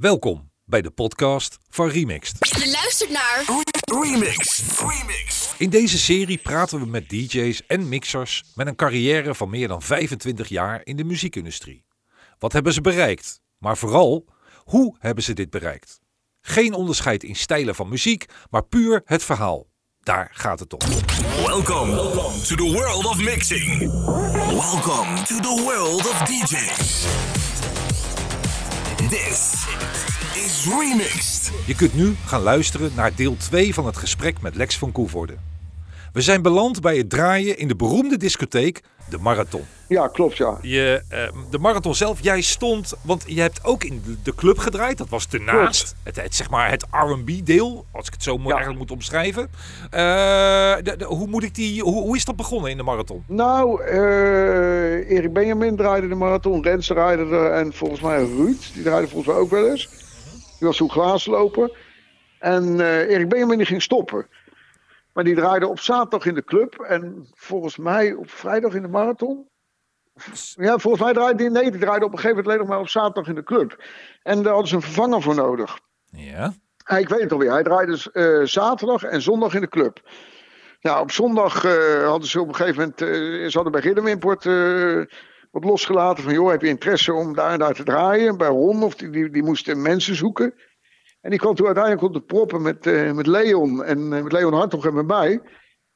Welkom bij de podcast van Remixed. Je luistert naar Remix. Remix. In deze serie praten we met DJ's en mixers met een carrière van meer dan 25 jaar in de muziekindustrie. Wat hebben ze bereikt? Maar vooral, hoe hebben ze dit bereikt? Geen onderscheid in stijlen van muziek, maar puur het verhaal. Daar gaat het om. Welcome to the world of mixing. Welcome to the world of DJs. This is Remixed. Je kunt nu gaan luisteren naar deel 2 van het gesprek met Lex van Koevoorde. We zijn beland bij het draaien in de beroemde discotheek De Marathon. Ja, klopt ja. Je, eh, de marathon zelf, jij stond, want je hebt ook in de- club gedraaid. Dat was ernaast. Het, het, zeg maar het R&B deel, als ik het zo Ja. eigenlijk moet omschrijven. Eh, de- de- hoe, moet ik die, hoe, hoe is dat begonnen in de marathon? Nou, eh, Erik Benjamin draaide de marathon, Rens draaide er en volgens mij Ruud, die draaide volgens mij ook wel eens. Die was toen glaasloper. En eh, Erik Benjamin die ging stoppen. Maar die draaide op zaterdag in de club en volgens mij op vrijdag in de marathon. Ja, volgens mij draaide die, nee, die draaide op een gegeven moment alleen nog maar op zaterdag in de club. En daar hadden ze een vervanger voor nodig. Ja. Ja, ik weet het alweer. Hij draaide dus, eh, zaterdag en zondag in de club. Ja, op zondag eh, hadden ze op een gegeven moment... eh, ze hadden bij Rhythm Import wat losgelaten van... joh, heb je interesse om daar en daar te draaien? Bij Ron, of die, die, die moesten mensen zoeken. En die kwam toen uiteindelijk op de proppen met, eh, met Leon. En eh, met Leon Hartog en met mij.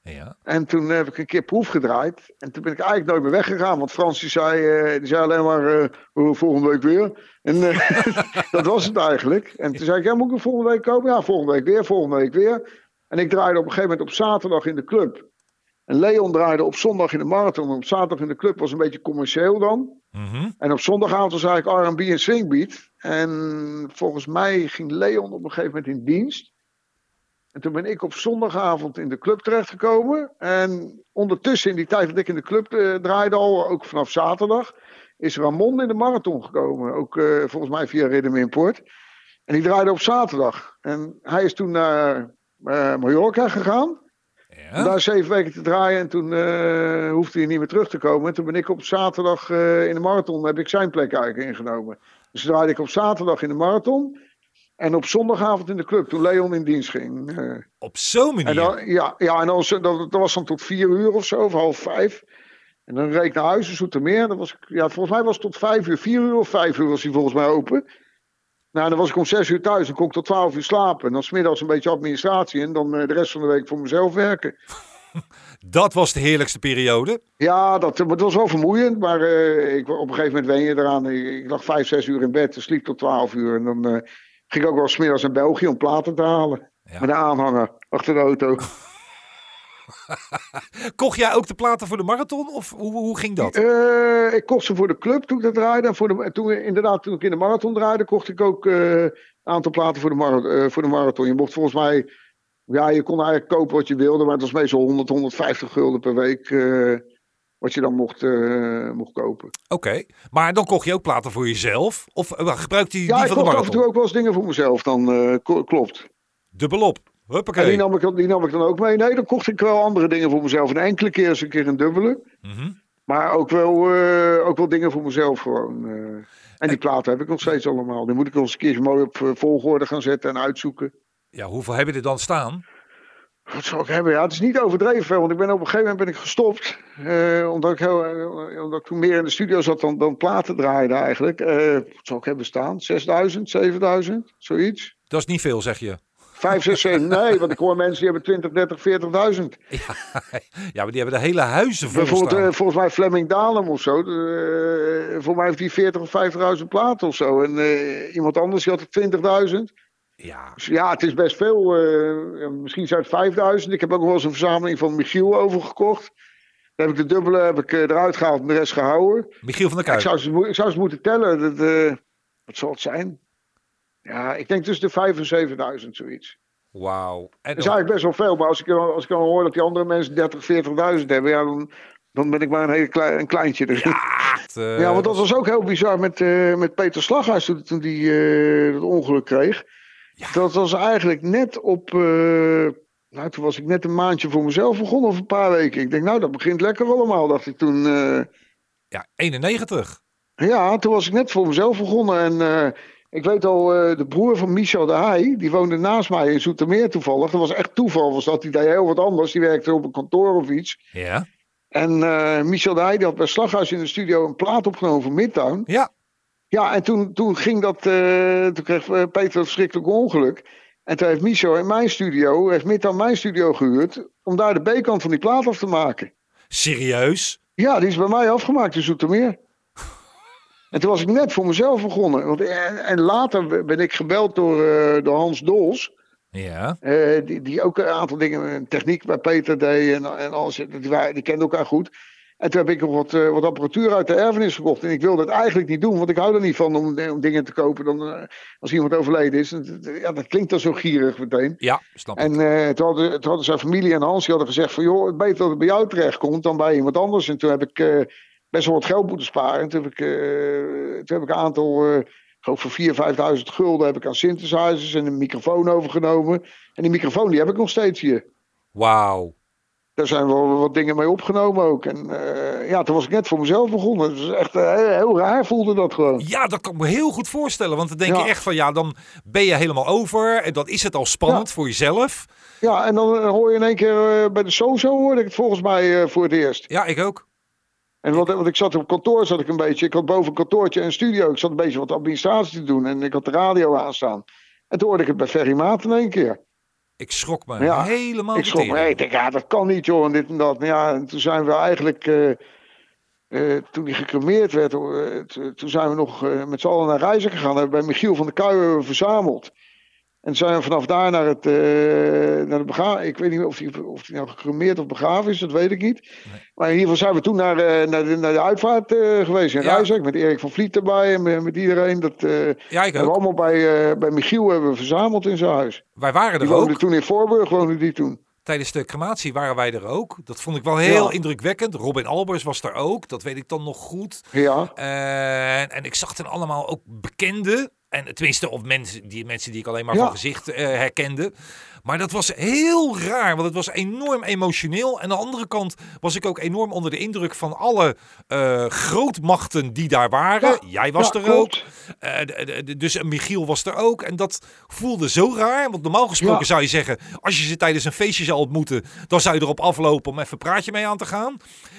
ja. En toen heb ik een keer proef gedraaid. En toen ben ik eigenlijk nooit meer weggegaan. Want Frans die zei, eh, die zei alleen maar oh, volgende week weer. En dat was het eigenlijk. En toen zei ik, ja, moet ik volgende week komen? Ja, volgende week weer, volgende week weer. En ik draaide op een gegeven moment op zaterdag in de club. En Leon draaide op zondag in de marathon. En op zaterdag in de club was een beetje commercieel dan. Mhm. En op zondagavond was eigenlijk R&B en swingbeat. En volgens mij ging Leon op een gegeven moment in dienst. En toen ben ik op zondagavond in de club terechtgekomen. En ondertussen, in die tijd dat ik in de club eh, draaide al, ook vanaf zaterdag, is Ramon in de marathon gekomen. Ook eh, volgens mij via Rhythm Import. En die draaide op zaterdag. En hij is toen naar eh, Mallorca gegaan. Om ja. daar zeven weken te draaien en toen hoefde hij niet meer terug te komen. En toen ben ik op zaterdag in de marathon, heb ik zijn plek eigenlijk ingenomen. Dus draaide ik op zaterdag in de marathon. En op zondagavond in de club, toen Leon in dienst ging. eh. Op zo'n manier. en dan, ja, ja, en dan, was- dat, dat was dan tot vier uur of zo, of half vijf. En dan reed ik naar huis in Zoetermeer. Dat was, ik- ja, volgens mij was het tot vijf uur, vier uur of vijf uur was hij volgens mij open. Nou, dan was ik om zes uur thuis. Dan kon ik tot twaalf uur slapen. En dan smiddags een beetje administratie. En dan eh, de rest van de week voor mezelf werken. Dat was de heerlijkste periode. Ja, dat, het was wel vermoeiend, maar eh, ik, op een gegeven moment wen je eraan. Ik, ik lag vijf, zes uur in bed, sliep tot twaalf uur. En dan eh, ging ik ook wel smiddags naar België om platen te halen. Ja. Met een aanhanger achter de auto. Kocht jij ook de platen voor de marathon? Of hoe, hoe ging dat? Eh, ik kocht ze voor de club toen ik dat draaide. En voor de, toen, inderdaad, toen ik in de marathon draaide, kocht ik ook een aantal platen voor de, voor de marathon. Je mocht volgens mij, ja, je kon eigenlijk kopen wat je wilde, maar het was meestal 100, 150 gulden per week. eh, wat je dan mocht, eh, mocht kopen. Oké. Maar dan kocht je ook platen voor jezelf? Of eh, gebruikte je Ja, die ik van de kocht af en toe ook wel eens dingen voor mezelf dan, klopt. Dubbelop. En Huppakee. die nam, ik, dan- die nam ik dan ook mee. Nee, dan kocht ik wel andere dingen voor mezelf. Een enkele keer eens een keer een dubbele. Mhm. Maar ook wel, ook wel dingen voor mezelf gewoon. En die platen heb ik nog steeds allemaal. Die moet ik nog eens een keer mooi op volgorde gaan zetten en uitzoeken. Ja, hoeveel heb je er dan staan? Wat zou ik hebben? Ja, het is niet overdreven veel. Want ik ben op een gegeven moment ben ik gestopt. eh, omdat, ik heel, eh, omdat ik toen meer in de studio zat dan, dan platen draaide eigenlijk. Eh, wat zou ik hebben staan? 6000, 7000, zoiets. Dat is niet veel, zeg je. 5, 6, 7. Nee, want ik hoor mensen die hebben 20, 30, 40.000. Ja, ja, maar die hebben de hele huizen vol Bijvoorbeeld, eh, volgens mij Fleming Dalem of zo. voor mij heeft hij 40 of 50.000 platen of zo. En iemand anders die had er 20.000. Ja, Dus ja, het is best veel. eh, misschien zijn het 5000. Ik heb ook nog wel eens een verzameling van Michiel overgekocht. Dan heb ik de dubbele heb ik, eh, eruit gehaald en de rest gehouden. Michiel van der Ik Kuip. zou, ze, ik zou ze moeten tellen. Dat, eh, wat zal het zijn? Ja, ik denk tussen de 5 en 7000 zoiets. Wauw. Dat is eigenlijk best wel veel. Maar als ik, als ik dan hoor dat die andere mensen 30, 40.000 hebben, ja, dan, dan ben ik maar een, hele klein, een kleintje. eh, Ja, want dat was ook heel bizar met, met Peter Slaghuis toen, eh, het ongeluk kreeg. Dat was eigenlijk net op. eh, nou, toen was ik net een maandje voor mezelf begonnen, of een paar weken. Ik denk, nou, dat begint lekker allemaal, dacht ik toen. eh. Ja, 91. ja, toen was ik net voor mezelf begonnen. En eh, Ik weet al, de broer van Michel de Heij, die woonde naast mij in Zoetermeer toevallig. Dat was echt toeval, was dat. Die deed heel wat anders. Die werkte op een kantoor of iets. Ja. En Michel de Heij, die had bij Slaghuis in de studio een plaat opgenomen voor Midtown. Ja. Ja, en toen, toen ging dat, eh, toen kreeg eh, Peter een verschrikkelijk ongeluk. En toen heeft Michel in mijn studio, heeft Midtown mijn studio gehuurd, om daar de B-kant van die plaat af te maken. Serieus? Ja, die is bij mij afgemaakt in Zoetermeer. En toen was ik net voor mezelf begonnen. Want, en, en later ben ik gebeld door, eh, door Hans Dols. Ja. eh, die, die ook een aantal dingen, techniek bij Peter deed en, en alles. Die, die kenden elkaar goed. En toen heb ik nog wat, eh, wat apparatuur uit de erfenis gekocht. En ik wilde het eigenlijk niet doen, want ik hou er niet van om, om dingen te kopen dan, eh, als iemand overleden is. En, dat- ja, dat klinkt dan zo gierig meteen. Ja, snap ik. En eh, toen, hadden, toen hadden zijn familie en Hans die hadden gezegd van... joh, het beter dat het bij jou terecht komt dan bij iemand anders. En toen heb ik best wel wat geld moeten sparen. En toen heb ik, toen heb ik een aantal, ik geloof voor 4.000, 5.000 gulden... heb ik aan synthesizers en een microfoon overgenomen. En die microfoon die heb ik nog steeds hier. Wauw. Daar zijn wel wat dingen mee opgenomen ook. En eh, ja, toen was ik net voor mezelf begonnen. Het was echt eh, heel, raar voelde dat gewoon. Ja, dat kan ik me heel goed voorstellen. Want dan denk je echt van ja, dan ben je helemaal over. En dan is het al spannend voor jezelf. Ja, en dan eh, hoor je in één keer bij de Sozo hoorde ik het volgens mij voor het eerst. Ja, ik ook. En wat, want ik zat op kantoor, zat ik een beetje. Ik had boven een kantoortje en een studio. Ik zat een beetje wat administratie te doen. En ik had de radio aanstaan. En toen hoorde ik het bij Ferry Maat in één keer. Ik schrok me Ja, helemaal ik schrok me. Ik denk, ja, dat kan niet, joh. En dit en dat. Nou ja, en toen zijn we eigenlijk. eh, eh, toen hij gecremeerd werd, eh, toen zijn we nog met z'n allen naar reizen gegaan. Hebben bij Michiel van der Kuijen verzameld. En zijn we vanaf daar naar, het, eh naar de begraven. Ik weet niet of hij of die nou gecremeerd of begraven is, dat weet ik niet. Maar in ieder geval zijn we toen naar, eh, naar, de, naar de uitvaart eh, geweest in Ja. Met Erik van Vliet erbij en met, met iedereen. Dat Ja, ik we allemaal bij, bij Michiel hebben we verzameld in zijn huis. Wij waren Die er woonde ook. toen in Voorburg, woonde die toen. Tijdens de crematie waren wij er ook. Dat vond ik wel heel Ja. indrukwekkend. Robin Albers was er ook. Dat weet ik dan nog goed. Ja. En, en ik zag dan allemaal ook bekenden. En tenminste, of mensen die, mensen die ik alleen maar Ja. van gezicht eh, herkende. Maar dat was heel raar, want het was enorm emotioneel. En aan de andere kant was ik ook enorm onder de indruk van alle eh, grootmachten die daar waren. Ja. Jij was Ja, er klopt. ook. Eh, de- dus Michiel was er ook. En dat voelde zo raar. Want normaal gesproken Ja. zou je zeggen, als je ze tijdens een feestje zou ontmoeten, dan zou je erop aflopen om even een praatje mee aan te gaan.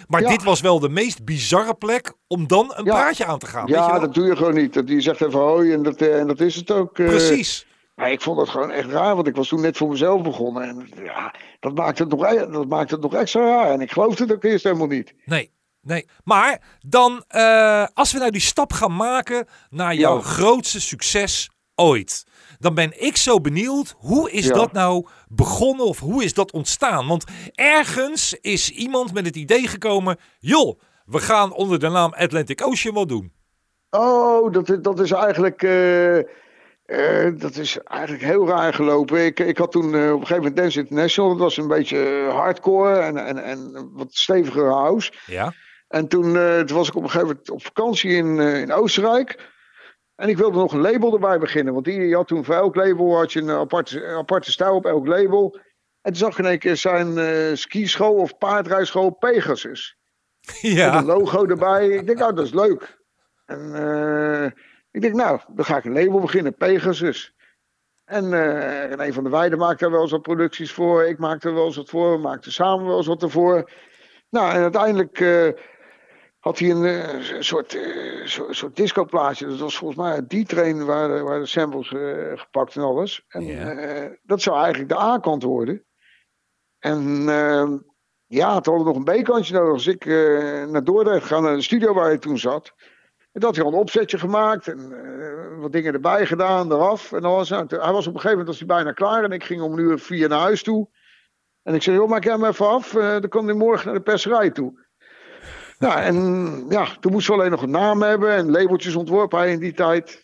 Maar Ja. dit was wel de meest bizarre plek om dan een Ja. praatje aan te gaan. weet je Ja, dat doe je gewoon niet. Dat, die zegt even hoi en dat, eh, en dat is het ook. eh. Precies. Maar ik vond dat gewoon echt raar, want ik was toen net voor mezelf begonnen. En ja, dat maakt het nog, e- dat maakt het nog extra raar. En ik geloofde het ook eerst helemaal niet. Nee, nee. Maar dan, eh, als we nou die stap gaan maken naar jouw Ja. grootste succes ooit. Dan ben ik zo benieuwd, hoe is Ja. dat nou begonnen of hoe is dat ontstaan? Want ergens is iemand met het idee gekomen, joh, we gaan onder de naam Atlantic Ocean wat doen. Oh, dat, is- dat is eigenlijk. eh, eh, dat is eigenlijk heel raar gelopen. Ik, ik had toen eh, op een gegeven moment Dance International. Dat was een beetje hardcore en, en, en wat steviger house. Ja, En toen, eh, toen was ik op een gegeven moment op vakantie in, in Oostenrijk. En ik wilde nog een label erbij beginnen. Want die, je had toen voor elk label had je een aparte, aparte stijl op elk label. En toen zag ik in één keer zijn skischool of paardrijschool Pegasus. Met ja, een logo erbij. Ik denk, nou, dat is leuk. En ik denk, nou, dan ga ik een label beginnen, Pegasus. En eh René van der Weijden maakte daar wel eens wat producties voor. Ik maakte er wel eens wat voor. We maakten samen wel eens wat ervoor. Nou, en uiteindelijk eh, had hij een eh, soort, eh, soort, soort discoplaatje. Dat was volgens mij een D-train waar, de- waar de samples gepakt en alles. En dat zou eigenlijk de A-kant worden. En eh, ja, toen hadden nog een B-kantje nodig. Dus ik naar Dordrecht gegaan, naar de studio waar hij toen zat. En dat had hij al een opzetje gemaakt en eh, wat dingen erbij gedaan, eraf en alles. Nou, toen- hij was op een gegeven moment was hij bijna klaar en ik ging om een uur vier naar huis toe. En ik zei, joh, maak jij hem even af, eh, dan kan hij morgen naar de perserij toe. Nou, en ja, toen moesten we alleen nog een naam hebben en labeltjes ontworpen in die tijd.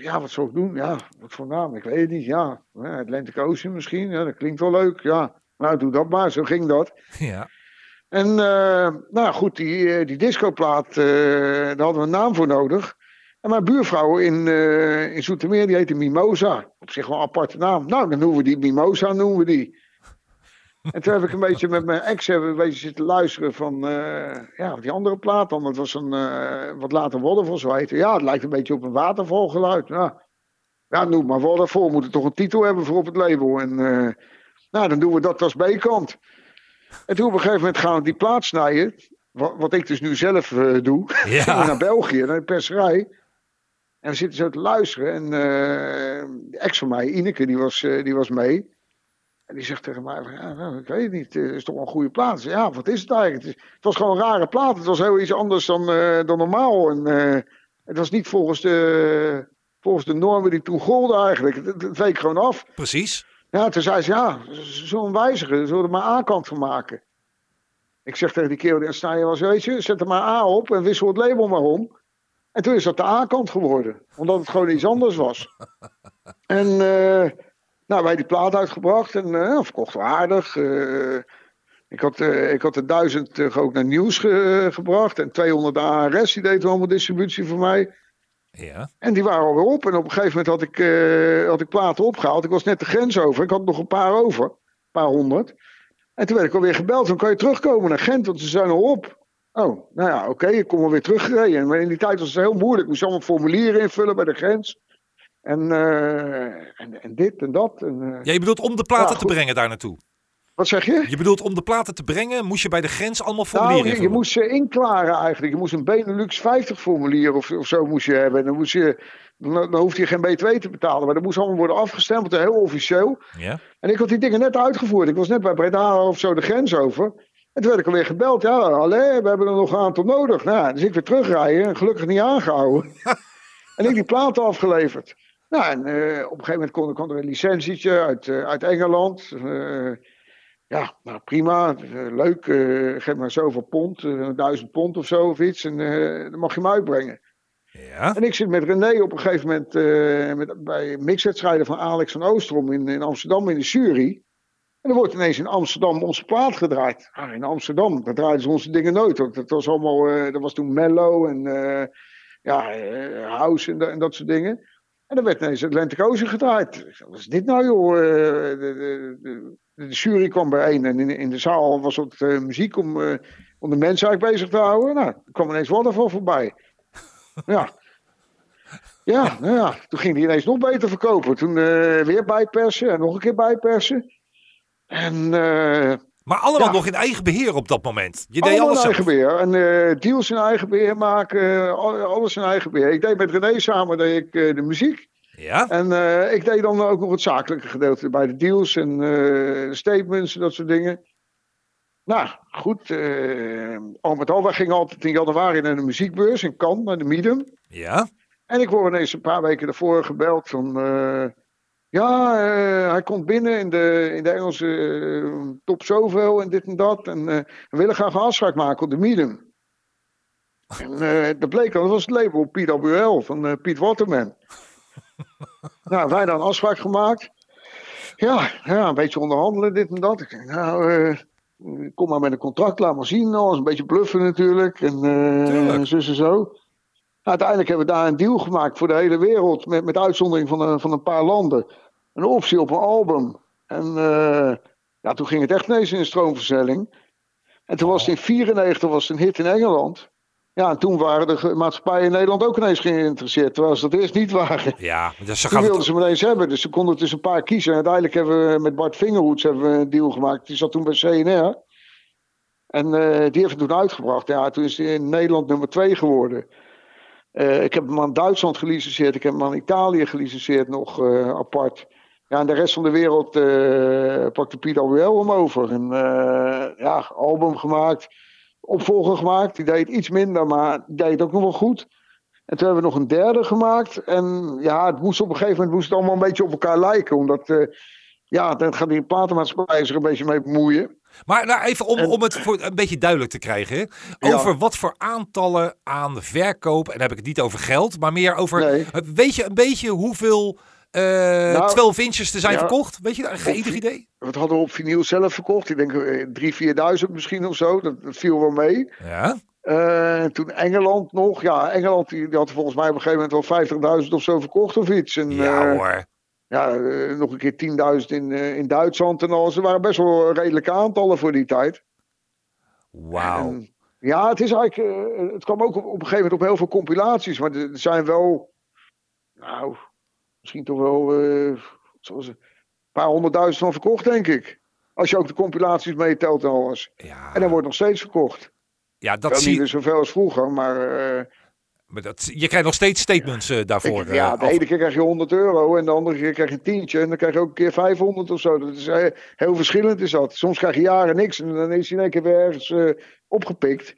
Ja, wat zou ik doen? Ja, wat voor naam? Ik weet het niet. Ja, Atlantic Ocean misschien. Ja, dat klinkt wel leuk. Ja, nou, doe dat maar. Zo ging dat. ja. En eh, nou goed, die, eh, die discoplaat, eh, daar hadden we een naam voor nodig. En mijn buurvrouw in, in Zoetermeer, die heette Mimosa. Op zich wel een aparte naam. Nou, dan noemen we die Mimosa, noemen we die. En toen heb ik een beetje met mijn ex hebben we een beetje zitten luisteren van ja, die andere plaat dan. Dat was een, wat later Waterval zo heette. Ja, het lijkt een beetje op een watervalgeluid. Nou, Ja, noem maar daarvoor. We moeten toch een titel hebben voor op het label. En nou, dan doen we dat als B-kant. En toen op een gegeven moment gaan we die plaat snijden. Wat, wat ik dus nu zelf eh, doe. Ja. Naar België, naar de perserij. En we zitten zo te luisteren. En eh, de ex van mij, Ineke, die was, eh, die was mee. En die zegt tegen mij: ja, nou, Ik weet het niet, het is toch een goede plaat. Zeg, Ja, wat is het eigenlijk? Het, is- het was gewoon een rare plaat. Het was heel iets anders dan, dan normaal. En het was niet volgens de, volgens de normen die toen golden eigenlijk. Het, het, het week gewoon af. Precies. Ja, toen zei ze, ja, zullen hem wijzigen? Zullen er maar A-kant van maken? Ik zeg tegen die kerel die aan snijden was, weet je, zet er maar A op en wissel het label maar om. En toen is dat de A-kant geworden, omdat het gewoon iets anders was. En eh, nou, wij die plaat uitgebracht en eh verkocht wel aardig. Eh, ik, had, ik had de duizend ook naar nieuws ge- gebracht en 200 ARS, die deed allemaal distributie voor mij. Ja. En die waren alweer op. En op een gegeven moment had ik, eh, had ik platen opgehaald. Ik was net de grens over. Ik had nog een paar over. Een paar honderd. En toen werd ik alweer gebeld. Dan kan je terugkomen naar Gent, want ze zijn al op. Oh, nou ja, oké. ik kom alweer teruggereden. Maar in die tijd was het heel moeilijk. Ik moest allemaal formulieren invullen bij de grens. En, eh, en, en dit en dat. En, eh, Ja, je bedoelt om de platen Ja, te brengen daar naartoe. Wat zeg je? Je bedoelt om de platen te brengen, moest je bij de grens allemaal formulieren Nou, je, moest ze inklaren eigenlijk. Je moest een Benelux 50 formulier of, of zo moest je hebben. En dan, moest je, dan, dan hoefde je geen B2 te betalen. Maar dat moest allemaal worden afgestempeld. Heel officieel. Ja. En ik had die dingen net uitgevoerd. Ik was net bij Breda of zo de grens over. En toen werd ik alweer gebeld. Ja, allee, we hebben er nog een aantal nodig. Nou, dus ik weer terugrijden. En gelukkig niet aangehouden. en ik die platen afgeleverd. Nou, en eh, op een gegeven moment kon, kwam er een licentietje uit, eh, uit Engeland. Eh, ja, nou prima. eh, leuk. eh, geef maar zoveel pond. eh, duizend pond of zo of iets. En dan mag je hem uitbrengen. Ja. En ik zit met René op een gegeven moment eh, met, bij mixwedstrijden van Alex van Oostrom in, in Amsterdam in de jury. En er wordt ineens in Amsterdam onze plaat gedraaid. Ah, in Amsterdam, daar draaiden ze onze dingen nooit. Want dat was allemaal, dat was toen mellow en eh, ja, house en, da- en dat soort dingen. En dan werd ineens Atlantic Ocean gedraaid. Wat is dit nou joh? De, de, de, de jury kwam bijeen en in, in de zaal was wat eh, muziek om, eh, om de mensen eigenlijk bezig te houden. Nou, er kwam ineens Waterval voorbij. Ja. Ja, nou ja, toen ging die ineens nog beter verkopen. Toen eh, weer bijpersen en nog een keer bijpersen. En Maar allemaal Ja. nog in eigen beheer op dat moment. Je deed allemaal alles in eigen beheer. En deals in eigen beheer maken, al- alles in eigen beheer. Ik deed met René samen deed ik, de muziek. Ja. En eh, ik deed dan ook nog het zakelijke gedeelte bij de deals en eh, statements en dat soort dingen. Nou, goed. eh, al met al, wij gingen altijd in januari naar de muziekbeurs in Cannes, naar de Medium. Ja. En ik word ineens een paar weken daarvoor gebeld van... ja, hij komt binnen in de, in de Engelse top zoveel en dit en dat. En we willen graag een afspraak maken op de Medium. En dat bleek al, dat was het label PWL van Piet Waterman. Nou, wij dan een afspraak gemaakt. Ja, ja, een beetje onderhandelen, dit en dat. Ik nou, eh, kom maar met een contract, laat maar zien. Alles een beetje bluffen natuurlijk. En Tuurlijk. zus en zo. Nou, uiteindelijk hebben we daar een deal gemaakt voor de hele wereld. Met, met uitzondering van een, van een paar landen. Een optie op een album. En eh, ja, toen ging het echt ineens in een stroomversnelling. En toen was het in 94 was het een hit in Engeland. Ja, en toen waren de maatschappijen in Nederland ook ineens geïnteresseerd. Terwijl ze dat eerst niet waren. Ja. Dus ze wilden het... ze hem ineens hebben. Dus ze konden tussen een paar kiezen. En uiteindelijk hebben we met Bart Vingerhoets hebben we een deal gemaakt. Die zat toen bij CNR. En eh, die heeft hem toen uitgebracht. Ja, toen is hij in Nederland nummer 2 geworden. Eh, ik heb hem aan Duitsland gelicenseerd. Ik heb hem aan Italië gelicenseerd nog eh, apart. Ja, en de rest van de wereld pakte Piet wel hem over. En ja, album gemaakt. Opvolger gemaakt. Die deed iets minder, maar die deed ook nog wel goed. En toen hebben we nog een derde gemaakt. En ja, het moest op een gegeven moment moest het allemaal een beetje op elkaar lijken. Omdat, eh, ja, dan gaat die platenmaatschappij zich een beetje mee bemoeien. Maar nou, even om, En- om het voor een beetje duidelijk te krijgen. hè. Ja. Over wat voor aantallen aan verkoop. En dan heb ik het niet over geld, maar meer over. Nee. Weet je een beetje hoeveel Nou, 12 inches er zijn ja. verkocht? Weet je daar geen enig idee? Wat hadden we op vinyl zelf verkocht? Ik denk eh, 3.000, 4.000 misschien of zo. Dat, dat viel wel mee. Ja. Eh, toen Engeland nog. Ja, Engeland die, die had volgens mij op een gegeven moment wel 50.000 of zo verkocht of iets. En, Ja eh, hoor. ja, eh, nog een keer 10.000 in, eh, in Duitsland en al. Ze waren best wel redelijke aantallen voor die tijd. Wauw. Ja, het is eigenlijk. eh, het kwam ook op, op een gegeven moment op heel veel compilaties. Maar er zijn wel. Nou. Misschien toch wel uh, zoals een paar honderdduizend van verkocht, denk ik. Als je ook de compilaties meetelt en alles. Ja. En dan wordt nog steeds verkocht. Ja, dat zie je. Niet zoveel als vroeger, maar... Uh, maar dat, je krijgt nog steeds statements uh, daarvoor. ja, de ene keer krijg je 100 euro en de andere keer krijg je een tientje. En dan krijg je ook een keer 500 of zo. Dat is heel verschillend is dat. Soms krijg je jaren niks en dan is hij in één keer weer ergens opgepikt.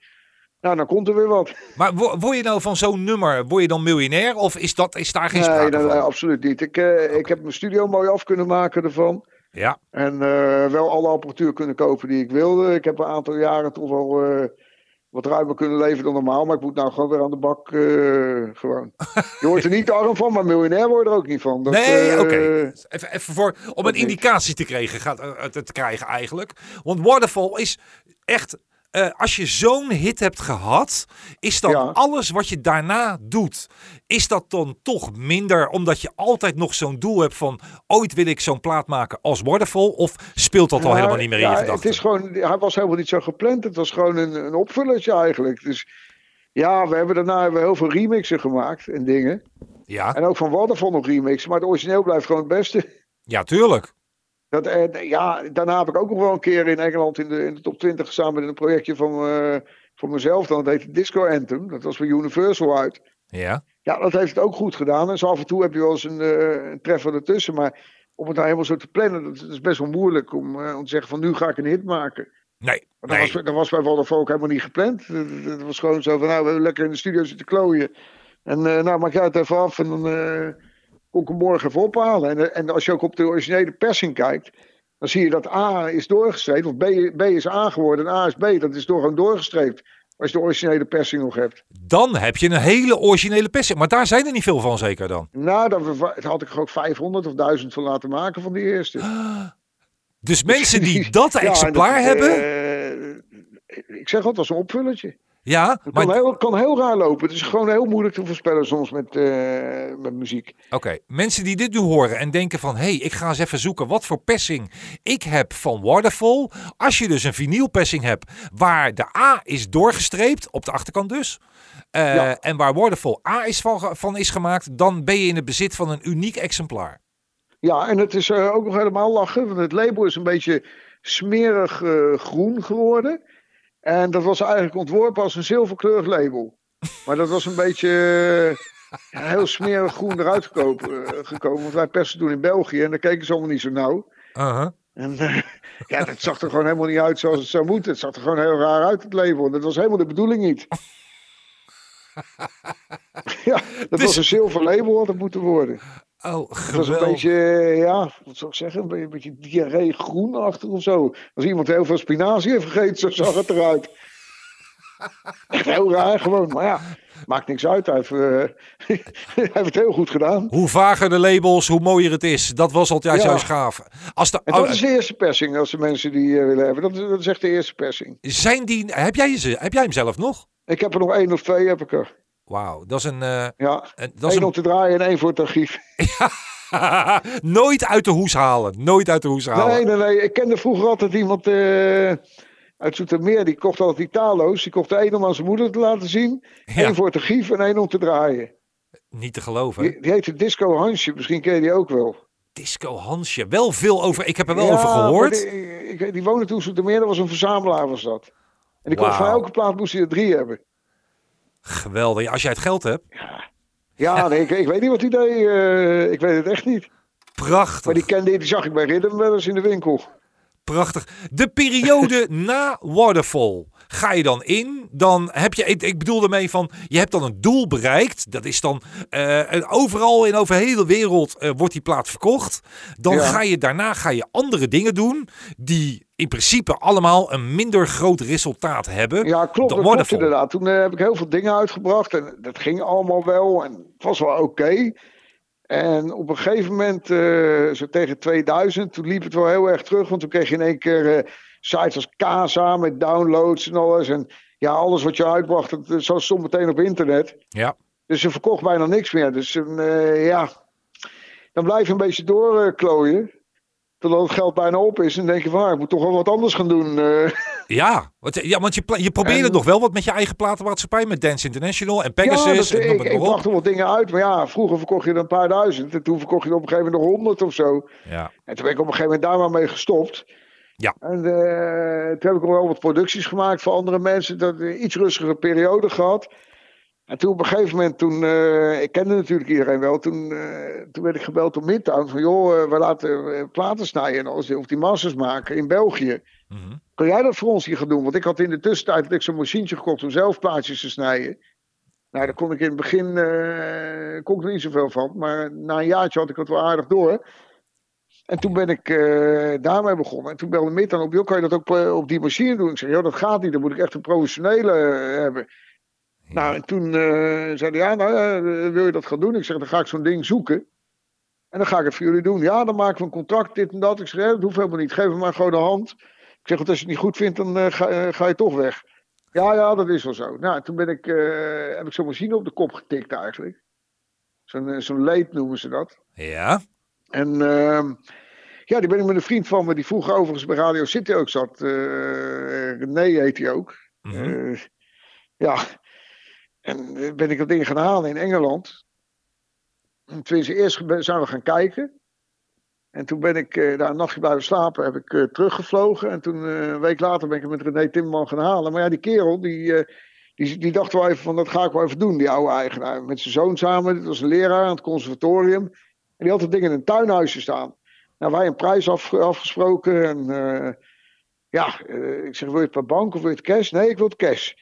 Nou, dan komt er weer wat. Maar word je nou van zo'n nummer, word je dan miljonair? Of is, dat, is daar geen sprake nee, van? Nee, absoluut niet. Ik, uh, ik heb mijn studio mooi af kunnen maken ervan. Ja. En uh, wel alle apparatuur kunnen kopen die ik wilde. Ik heb een aantal jaren toch wel uh, wat ruimer kunnen leven dan normaal. Maar ik moet nou gewoon weer aan de bak. gewoon. Je wordt er niet arm van, maar miljonair word je er ook niet van. Dat, nee, oké. Even, even voor, om een indicatie te krijgen, gaat, te krijgen eigenlijk. Want Waterfall is echt uh, als je zo'n hit hebt gehad, is dan alles wat je daarna doet, is dat dan toch minder omdat je altijd nog zo'n doel hebt van ooit wil ik zo'n plaat maken als Waterfall? Of speelt dat al helemaal niet meer in je gedachten? Het is gewoon, hij was helemaal niet zo gepland. Het was gewoon een, een opvullertje eigenlijk. Dus ja, we hebben daarna hebben we heel veel remixen gemaakt en dingen. Ja. En ook van Waterfall nog remixen, maar het origineel blijft gewoon het beste. Ja, tuurlijk. Dat, eh, ja, daarna heb ik ook nog wel een keer in Engeland in de, in de top 20 gestaan met een projectje van, uh, van mezelf. Dan, dat heette Disco Anthem. Dat was bij Universal uit. Ja. Ja, dat heeft het ook goed gedaan. En zo af en toe heb je wel eens een, uh, een treffer ertussen. Maar om het nou helemaal zo te plannen, dat, is best wel moeilijk om, uh, om te zeggen van nu ga ik een hit maken. Nee. Maar dat, Was, dat was bij Vodafone ook helemaal niet gepland. Het was gewoon zo van nou, we hebben lekker in de studio zitten klooien. En nou, maak jij het even af en dan kon ik hem morgen even ophalen. En, en als je ook op de originele persing kijkt, dan zie je dat A is doorgestreept, of B, B is A geworden en A is B. Dat is door gewoon doorgestreept. Als je de originele persing nog hebt. Dan heb je een hele originele persing. Maar daar zijn er niet veel van, zeker dan? Nou, daar had ik ook 500 of 1000 van laten maken van die eerste. Dus mensen die dat exemplaar hebben. Uh, ik zeg altijd, als een opvulletje. Ja, het maar... kan, heel, kan heel raar lopen. Het is gewoon heel moeilijk te voorspellen soms met, uh, met muziek. Oké, mensen die dit nu horen en denken van... hé, hey, ik ga eens even zoeken wat voor persing ik heb van Waterfall. Als je dus een vinylpersing hebt waar de A is doorgestreept, op de achterkant dus... Uh, ja. En waar Waterfall A is van, van is gemaakt, dan ben je in het bezit van een uniek exemplaar. Ja, en het is uh, ook nog helemaal lachen, want het label is een beetje smerig groen geworden. En dat was eigenlijk ontworpen als een zilverkleurig label. Maar dat was een beetje uh, heel smerig groen eruit gekomen, uh, gekomen. Want wij persen toen in België en daar keken ze allemaal niet zo nauw. Uh -huh. En uh, ja, dat zag er gewoon helemaal niet uit zoals het zou moeten. Het zag er gewoon heel raar uit, het label. En dat was helemaal de bedoeling niet. ja, dat dus... was een zilver label had het moeten worden. Oh, geweldig. Het was een beetje, ja, wat zou ik zeggen, een beetje diarree groenachtig of zo. Als iemand heel veel spinazie heeft gegeten, zo zag het eruit. Echt heel raar gewoon, maar ja, maakt niks uit. Hij heeft, uh, hij heeft het heel goed gedaan. Hoe vager de labels, hoe mooier het is. Dat was altijd ja. juist gaaf. Als de, en dat is de eerste persing, als de mensen die uh, willen hebben. Dat is, dat is echt de eerste persing. Zijn die, heb jij, ze, heb jij hem zelf nog? Ik heb er nog één of twee, heb ik er. Wauw, dat is een... Uh, ja, een, dat is één een... om te draaien en één voor het archief. nooit uit de hoes halen. Nooit uit de hoes halen. Nee, nee, nee. Ik kende vroeger altijd iemand uh, uit Zoetermeer. Die kocht altijd Italo's. Die kocht er één om aan zijn moeder te laten zien. Ja. één voor het archief en één om te draaien. Niet te geloven. Die, die heette Disco Hansje. Misschien ken je die ook wel. Disco Hansje. Wel veel over. Ik heb er wel ja, over gehoord. Die, die, die woonde toen Zoetermeer. Dat was een verzamelaar was dat. En die wow. kon van elke plaat moest hij er drie hebben. Geweldig. Als jij het geld hebt. Ja, ja nee, ik, ik, weet niet wat hij deed. Uh, ik weet het echt niet. Prachtig. Maar die kende, die zag ik bij Rhythm wel eens in de winkel. Prachtig. De periode na Waterfall. Ga je dan in, dan heb je, ik, ik bedoel ermee van, je hebt dan een doel bereikt. Dat is dan uh, overal in over heel de wereld uh, wordt die plaat verkocht. Dan ja. ga je daarna ga je andere dingen doen die in principe allemaal een minder groot resultaat hebben. Ja, klopt. Dat klopt inderdaad. Toen uh, heb ik heel veel dingen uitgebracht en dat ging allemaal wel en het was wel oké. Okay. En op een gegeven moment, uh, zo tegen 2000, toen liep het wel heel erg terug. Want toen kreeg je in één keer uh, sites als Casa met downloads en alles. En ja, alles wat je uitbracht, dat, zo stond meteen op internet. Ja. Dus ze verkocht bijna niks meer. Dus uh, ja, dan blijf je een beetje doorklooien. Totdat het geld bijna op is. En denk je van, ah, ik moet toch wel wat anders gaan doen. eh. Ja, want, ja, want je, je probeerde En- nog wel wat met je eigen platenmaatschappij. Met Dance International en ja, Pegasus. dat, en ik, ik bracht er wat dingen uit. Maar ja, vroeger verkocht je er een paar duizend. En toen verkocht je er op een gegeven moment nog honderd of zo. Ja. En toen ben ik op een gegeven moment daar maar mee gestopt. Ja. En eh, toen heb ik wel wat producties gemaakt voor andere mensen. Dat een iets rustigere periode gehad. En toen op een gegeven moment, toen, eh, ik kende natuurlijk iedereen wel. Toen, eh, toen werd ik gebeld door Midtown. Van joh, eh, we laten eh, platen snijden en alles. Of die masters maken in België. Mhm. Kun jij dat voor ons hier gaan doen? Want ik had in de tussentijd had ik zo'n machientje gekocht om zelf plaatjes te snijden. Nou, daar kon ik in het begin eh, kon ik er niet zoveel van. Maar na een jaartje had ik het wel aardig door. En toen ben ik eh, daarmee begonnen. En toen belde Mit dan op, joh, kan je dat ook eh, op die machine doen? Ik zeg, joh, dat gaat niet. Dan moet ik echt een professionele eh, hebben. Nou, en toen zei hij, ja, nou, wil je dat gaan doen? Ik zeg, dan ga ik zo'n ding zoeken. En dan ga ik het voor jullie doen. Ja, dan maken we een contract, dit en dat. Ik zeg, ja, dat hoeft helemaal niet. Geef hem maar gewoon de hand. Ik zeg, want als je het niet goed vindt, dan ga, ga je toch weg. Ja, ja, dat is wel zo. Nou, en toen ben ik, heb ik zo'n machine op de kop getikt eigenlijk. Zo'n zo'n leed noemen ze dat. Ja. En ehm, ja, die ben ik met een vriend van me, die vroeger overigens bij Radio City ook zat. eh René heet hij ook. Mhm. Eh, ja, en eh, ben ik dat ding gaan halen in Engeland. En Tenminste, eerst zijn we gaan kijken. En toen ben ik daar een nachtje blijven slapen, heb ik teruggevlogen. En toen, een week later, ben ik het met René Timmerman gaan halen. Maar ja, die kerel, die, die, die dacht wel even van, dat ga ik wel even doen, die oude eigenaar. Met zijn zoon samen, dat was een leraar aan het conservatorium. En die had het ding in een tuinhuisje staan. Nou, wij een prijs af, afgesproken. En eh, ja, eh, ik zeg, wil je het per bank of wil je het cash? Nee, ik wil het cash.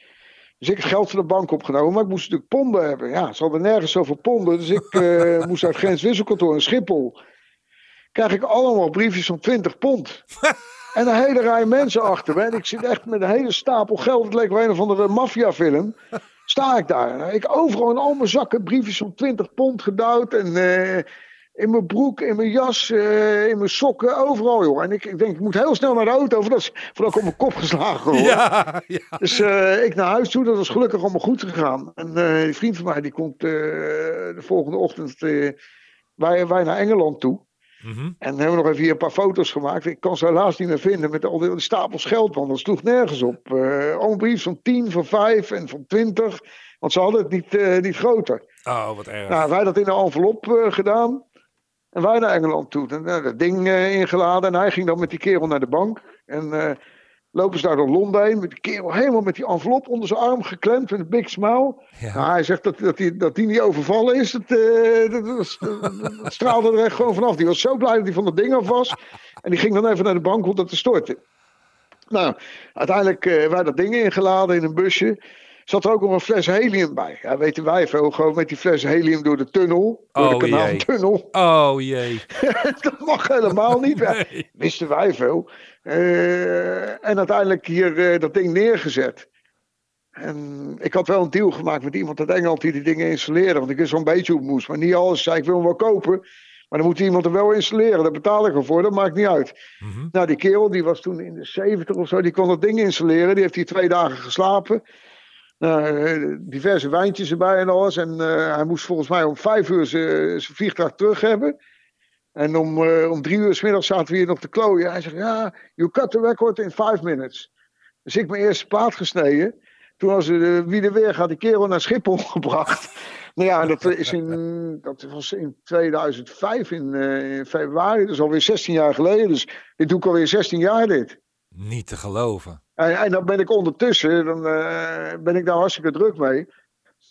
Dus ik het geld van de bank opgenomen, maar ik moest natuurlijk ponden hebben. Ja, ze hadden nergens zoveel ponden, dus ik eh, moest uit grenswisselkantoor in Schiphol. Krijg ik allemaal briefjes van 20 pond. En een hele rij mensen achter me. En ik zit echt met een hele stapel geld. Het leek wel een of andere maffiafilm. Sta ik daar. Ik overal in al mijn zakken briefjes van 20 pond gedouwd. En in mijn broek, in mijn jas, eh, in mijn sokken, overal joh. En ik, ik denk, ik moet heel snel naar de auto voordat, voordat ik op mijn kop geslagen word. Ja, ja. Dus eh, ik naar huis toe, dat was gelukkig allemaal goed gegaan. En eh die vriend van mij die komt de volgende ochtend wij, wij naar Engeland toe. Mhm. En hebben we nog even hier een paar foto's gemaakt. Ik kan ze helaas niet meer vinden met al die stapels geld, want dat sloeg nergens op. Eh allemaal briefs van 10, van 5 en van 20. Want ze hadden het niet, niet groter. Oh, wat erg. Nou, wij dat in een envelop gedaan. En wij naar Engeland toe. En, eh, dat ding eh, ingeladen. En hij ging dan met die kerel naar de bank. En eh, lopen ze daar door Londen heen. Met die kerel helemaal met die envelop onder zijn arm geklemd. Met een big smile. Ja. Nou, hij zegt dat, dat, die, dat die niet overvallen is. Dat, eh, dat, was- dat- dat straalde er echt gewoon vanaf. Die was zo blij dat hij van dat ding af was. En die ging dan even naar de bank om dat te storten. Nou, uiteindelijk wij dat ding ingeladen in een busje. Zat er ook nog een fles helium bij. Ja, weten wij veel. Gewoon met die fles helium door de tunnel. Door Oh, de jee. kanaaltunnel. Oh jee. dat mag helemaal niet. Nee. wisten wij veel. Eh, en uiteindelijk hier eh, dat ding neergezet. En ik had wel een deal gemaakt met iemand uit Engeland die die dingen installeerde. Want ik wist een beetje hoe het moest. Maar niet alles. Zei ik wil hem wel kopen. Maar dan moet iemand er wel installeren. Daar betaal ik ervoor. Dat maakt niet uit. Mhm. Nou, die kerel die was toen in de 70 of zo. Die kon dat ding installeren. Die heeft hier twee dagen geslapen. Nou, eh, diverse wijntjes erbij en alles. En eh, hij moest volgens mij om vijf uur zijn vliegtuig terug hebben. En om, eh, om drie uur s middags zaten we hier nog te klooien. Hij zegt, ja, you cut the record in five minutes. Dus ik mijn eerste plaat gesneden. Toen was er, wie er weer gaat, die kerel naar Schiphol gebracht. Nou ja, dat, is in, dat was in 2005 in, in februari. Dat is alweer 16 jaar geleden. Dus dit doe ik alweer 16 jaar dit. Niet te geloven. En, en dan ben ik ondertussen, dan eh, ben ik daar hartstikke druk mee.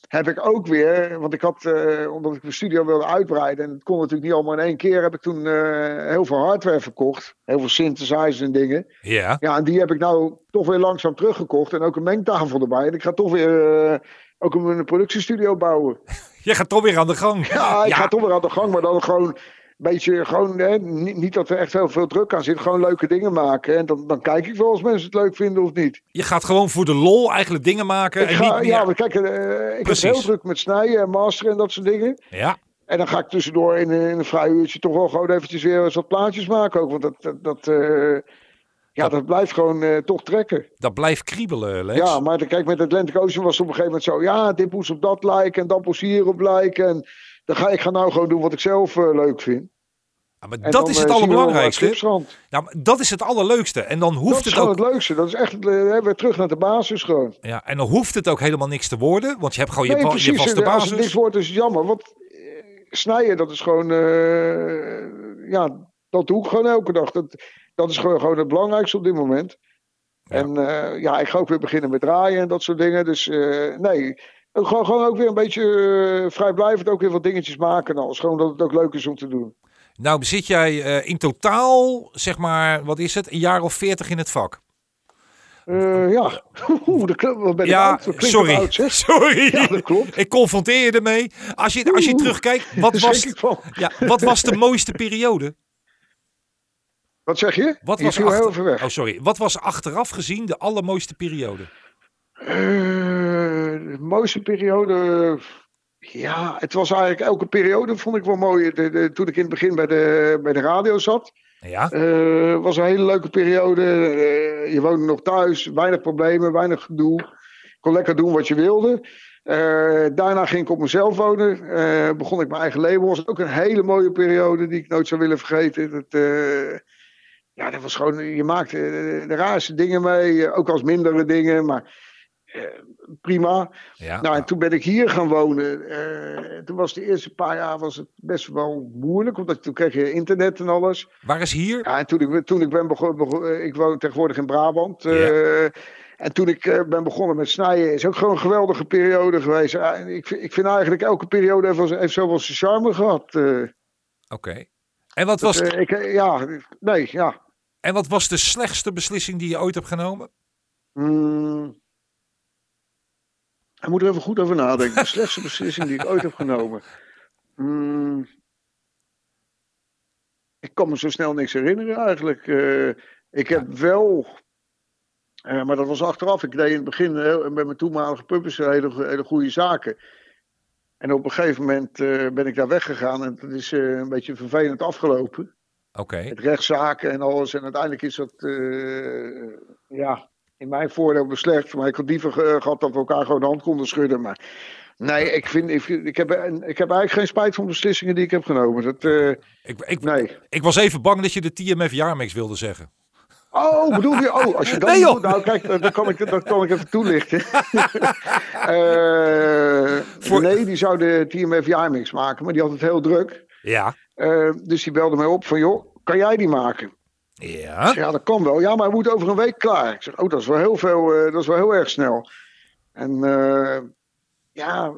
Heb ik ook weer, want ik had, eh, omdat ik mijn studio wilde uitbreiden, en het kon natuurlijk niet allemaal in één keer, heb ik toen eh, heel veel hardware verkocht. Heel veel synthesizers en dingen. Ja. Ja, en die heb ik nou toch weer langzaam teruggekocht. En ook een mengtafel erbij. En ik ga toch weer ook een, productiestudio bouwen. Je gaat toch weer aan de gang. Ja, ik Ja. ga toch weer aan de gang, maar dan gewoon beetje, gewoon, hè, niet, niet dat er echt heel veel druk aan zit. Gewoon leuke dingen maken. En dan, dan kijk ik wel als mensen het leuk vinden of niet. Je gaat gewoon voor de lol eigenlijk dingen maken. Ik en ga, niet ja, maar kijk, eh, ik Precies. ben heel druk met snijden en masteren en dat soort dingen. ja. En dan ga ik tussendoor in, een- in een vrij uurtje toch wel gewoon eventjes weer eens wat plaatjes maken ook. Want dat, dat, dat, eh, ja, dat blijft gewoon eh, toch trekken. dat blijft kriebelen, Lex. Ja, maar dan- kijk, met Atlantic Ocean was het op een gegeven moment zo. Ja, dit moest op dat lijken en dat moest hierop lijken. En dan ga ik ga nou gewoon doen wat ik zelf eh, leuk vind. Ja, maar En dat is eh, het allerbelangrijkste. dat is het allerleukste. En dan Dat hoeft is het gewoon ook. het leukste. Dat is echt, eh, weer terug naar de basis gewoon. Ja, en dan hoeft het ook helemaal niks te worden. Want je hebt gewoon je, nee, je precies. vaste En Als het niks basis. wordt, is het jammer. Want snijden, dat is gewoon... ja, dat doe ik gewoon elke dag. Dat, dat is gewoon, gewoon het belangrijkste op dit moment. Ja. En ja, ik ga ook weer beginnen met draaien en dat soort dingen. Dus nee, gewoon, gewoon ook weer een beetje eh, vrijblijvend ook weer wat dingetjes maken. en alles. gewoon dat het ook leuk is om te doen. Nou zit jij eh, in totaal, zeg maar, wat is het? Een jaar of veertig in het vak. Eh, ja, Oeh, dat klopt. Ben ik Ja, oud. Dat sorry. oud. Sorry. Ja, dat klopt. Ik confronteer je ermee. Als je, als je Oeh. terugkijkt, wat was, ja, wat was de mooiste periode? Wat zeg je? Wat Je was, viel achter- heel ver weg. oh, sorry. wat was achteraf gezien de allermooiste periode? Eh, de mooiste periode. Ja, het was eigenlijk elke periode vond ik wel mooi. De, de- toen ik in het begin bij de, bij de radio zat. Ja, eh, was een hele leuke periode. Eh, je woonde nog thuis, weinig problemen, weinig gedoe. Kon lekker doen wat je wilde. Daarna ging ik op mezelf wonen. Begon ik mijn eigen label. was ook een hele mooie periode die ik nooit zou willen vergeten. Dat, ja, dat was gewoon, je maakte de raarste dingen mee. Ook als mindere dingen, maar prima. ja. Nou, en toen ben ik hier gaan wonen. Eh, toen was de eerste paar jaar was het best wel moeilijk, omdat toen kreeg je internet en alles. Waar is hier? Ja, en toen ik, toen ik ben begonnen, ik woon tegenwoordig in Brabant. eh, En toen ik eh, ben begonnen met snijden, is ook gewoon een geweldige periode geweest. Ik, vind- ik vind eigenlijk elke periode heeft, wel- heeft zoveel zijn charme gehad. eh. Oké. En, wat was, Eh, ik, eh, ja, nee, ja. en wat was de slechtste beslissing die je ooit hebt genomen? Mm. Ik moet er even goed over nadenken. De slechtste beslissing die ik ooit heb genomen. Mm. Ik kan me zo snel niks herinneren eigenlijk. Eh, ik heb wel, eh, maar dat was achteraf. Ik deed in het begin heel- met mijn toenmalige puppets hele, hele goede zaken. En op een gegeven moment eh, ben ik daar weggegaan en dat is eh, een beetje vervelend afgelopen Oké. met rechtszaken en alles. En uiteindelijk is dat eh, ja, in mijn voordeel beslecht. Maar ik had liever ge- gehad dat we elkaar gewoon de hand konden schudden. Maar nee, ik, vind, ik, heb, ik heb eigenlijk geen spijt van beslissingen die ik heb genomen. Dat, eh, Ik, ik, nee. ik was even bang dat je de TMF jaarmix wilde zeggen. Oh, bedoel je? Oh, als je dat Nee, doet, nou kijk, dan kan ik, dan kan ik even toelichten. Eh, Voor- Nee, die zou de TMF jaarmix maken, maar die had het heel druk. Ja. Eh, dus die belde mij op van, joh, kan jij die maken? Ja. Ja, dat kan wel. Ja, maar hij moet over een week klaar. Ik zeg, oh, dat is wel heel veel, eh, dat is wel heel erg snel. En eh, ja,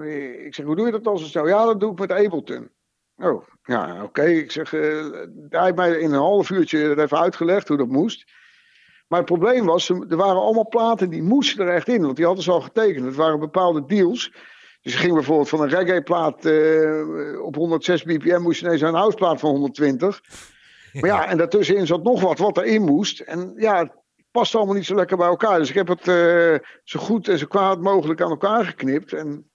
ik zeg, hoe doe je dat dan zo snel? Ja, dat doe ik met Ableton. Oh, ja, oké. Ik zeg, eh, hij heeft mij in een half uurtje even uitgelegd hoe dat moest. Maar het probleem was, er waren allemaal platen die moesten er echt in, want die hadden ze al getekend. Het waren bepaalde deals. Dus je ging bijvoorbeeld van een reggae-plaat op 106 bpm, moest je ineens een houseplaat van 120. Maar ja, en daartussenin zat nog wat wat erin moest. En ja, het past allemaal niet zo lekker bij elkaar. Dus ik heb het eh, zo goed en zo kwaad mogelijk aan elkaar geknipt. En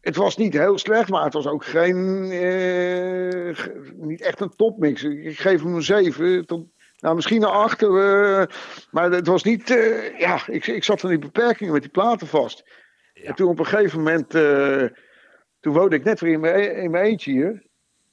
het was niet heel slecht, maar het was ook geen. eh, niet echt een topmix. Ik geef hem een 7. Tot, nou, misschien een 8. eh, maar het was niet. ja, ik, ik zat van die beperkingen met die platen vast. En toen op een gegeven moment. toen woonde ik net weer in mijn, in mijn eentje hier.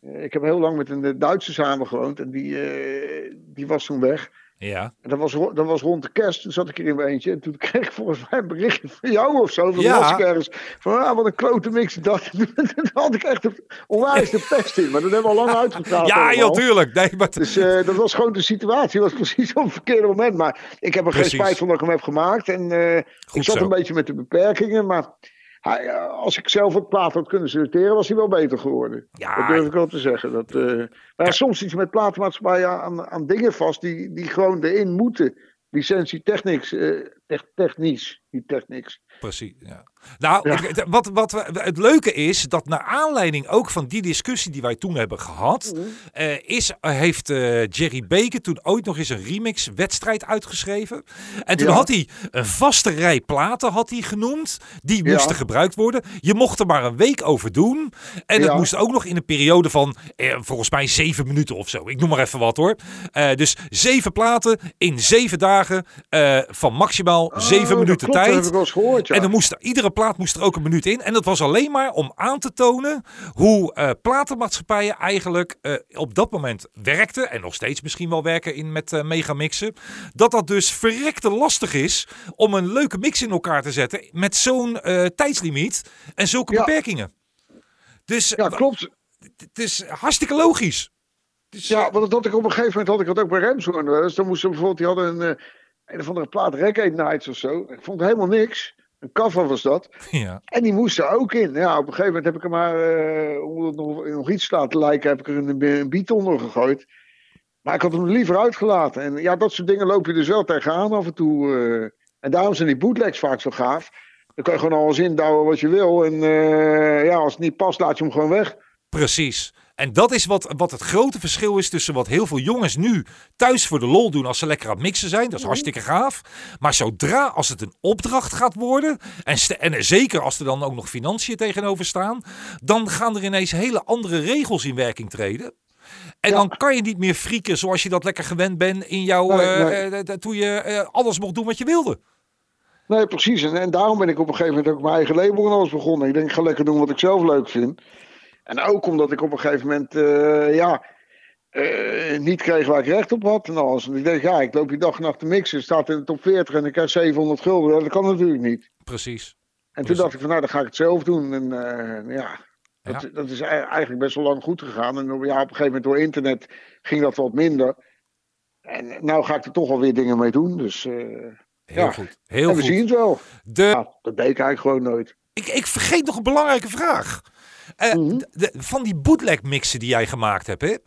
Eh, Ik heb heel lang met een eh, Duitse samengewoond en die, eh, die was toen weg. Ja. En dat was, dat was rond de kerst, toen zat ik hier in mijn eentje. En toen kreeg ik volgens mij een berichtje van jou of zo. Van Ja. ergens. Van ah, wat een klote mix. Dat, had ik echt onwijs de pest in. Maar dat hebben we al lang uitgepraat. Ja, joh, tuurlijk. Nee, maar Dus dat was gewoon de situatie. was precies op het verkeerde moment. Maar ik heb er Precies. geen spijt van dat ik hem heb gemaakt. En ik zat zo. een beetje met de beperkingen. Maar hij, eh, als ik zelf wat plaat had kunnen selecteren, was hij wel beter geworden. Ja, dat durf ik wel te zeggen. Dat, eh, maar ja, soms iets met platenmaatschappijen aan, aan dingen vast die, die gewoon erin moeten. Licentie technics, eh, tech- technisch, niet technics. Precies, ja. Nou, Ja. ik- wat, wat we, het leuke is dat naar aanleiding ook van die discussie die wij toen hebben gehad, eh, is, eh, heeft eh, Jerry Baker toen ooit nog eens een remix-wedstrijd uitgeschreven. En toen Ja. had hij een vaste rij platen had hij genoemd, die Ja. moesten gebruikt worden. Je mocht er maar een week over doen. En het moest ook nog in een periode van eh, volgens mij zeven minuten of zo. Ik noem maar even wat hoor. Dus zeven platen in zeven dagen van maximaal maximaal zeven minuten klopt, Dat heb tijd. ik wel eens gehoord, ja. En dan moest er, iedere plaat moest er ook een minuut in. En dat was alleen maar om aan te tonen hoe eh, platenmaatschappijen eigenlijk eh, op dat moment werkten. En nog steeds misschien wel werken in met eh, megamixen. Dat dat dus verrekte lastig is om een leuke mix in elkaar te zetten. Met zo'n tijdslimiet en zulke Ja. beperkingen. Dus Ja, klopt. het is hartstikke logisch. Dus, Ja, want dat had ik op een gegeven moment had ik dat ook bij Remshoorn. eens. dan moesten bijvoorbeeld, die hadden een, een of andere plaat Reggae Nights of zo. Ik vond helemaal niks. Een cover was dat. ja. En die moest er ook in. Ja, op een gegeven moment heb ik er maar, eh, om het nog, nog iets te laten lijken, heb ik er een, een beat onder gegooid. Maar ik had hem er liever uitgelaten. En ja, dat soort dingen loop je dus wel tegenaan af en toe. eh. en daarom zijn die bootlegs vaak zo gaaf. Dan kan je gewoon alles indouwen wat je wil. En eh, ja, als het niet past, laat je hem gewoon weg. Precies. En dat is wat, wat het grote verschil is tussen wat heel veel jongens nu thuis voor de lol doen als ze lekker aan het mixen zijn. Dat is hartstikke gaaf. Maar zodra als het een opdracht gaat worden, en, en zeker als er dan ook nog financiën tegenover staan, dan gaan er ineens hele andere regels in werking treden. En Ja. dan kan je niet meer frieken zoals je dat lekker gewend bent in jouw, Nee, eh, nee. eh, eh, toen je alles mocht doen wat je wilde. Nee, precies. En, en daarom ben ik op een gegeven moment ook mijn eigen label en alles begonnen. Ik denk, ik ga lekker doen wat ik zelf leuk vind. En ook omdat ik op een gegeven moment, eh, ja, eh, niet kreeg waar ik recht op had en alles. En ik denk, ja, ik loop die dag en nacht te mixen, staat in de top 40 en ik krijg 700 gulden. Dat kan natuurlijk niet. Precies. En toen dacht ik van, nou, dan ga ik het zelf doen. En eh, ja, dat, dat is e- eigenlijk best wel lang goed gegaan. En op- ja, op een gegeven moment door internet ging dat wat minder. En nou ga ik er toch alweer dingen mee doen. Dus eh, Heel Ja. goed. Heel en we goed. zien het wel. De, Ja, dat deed ik eigenlijk gewoon nooit. Ik, ik vergeet nog een belangrijke vraag. Eh, Mhm. de- van die bootleg mixen die jij gemaakt hebt, hè? Eh,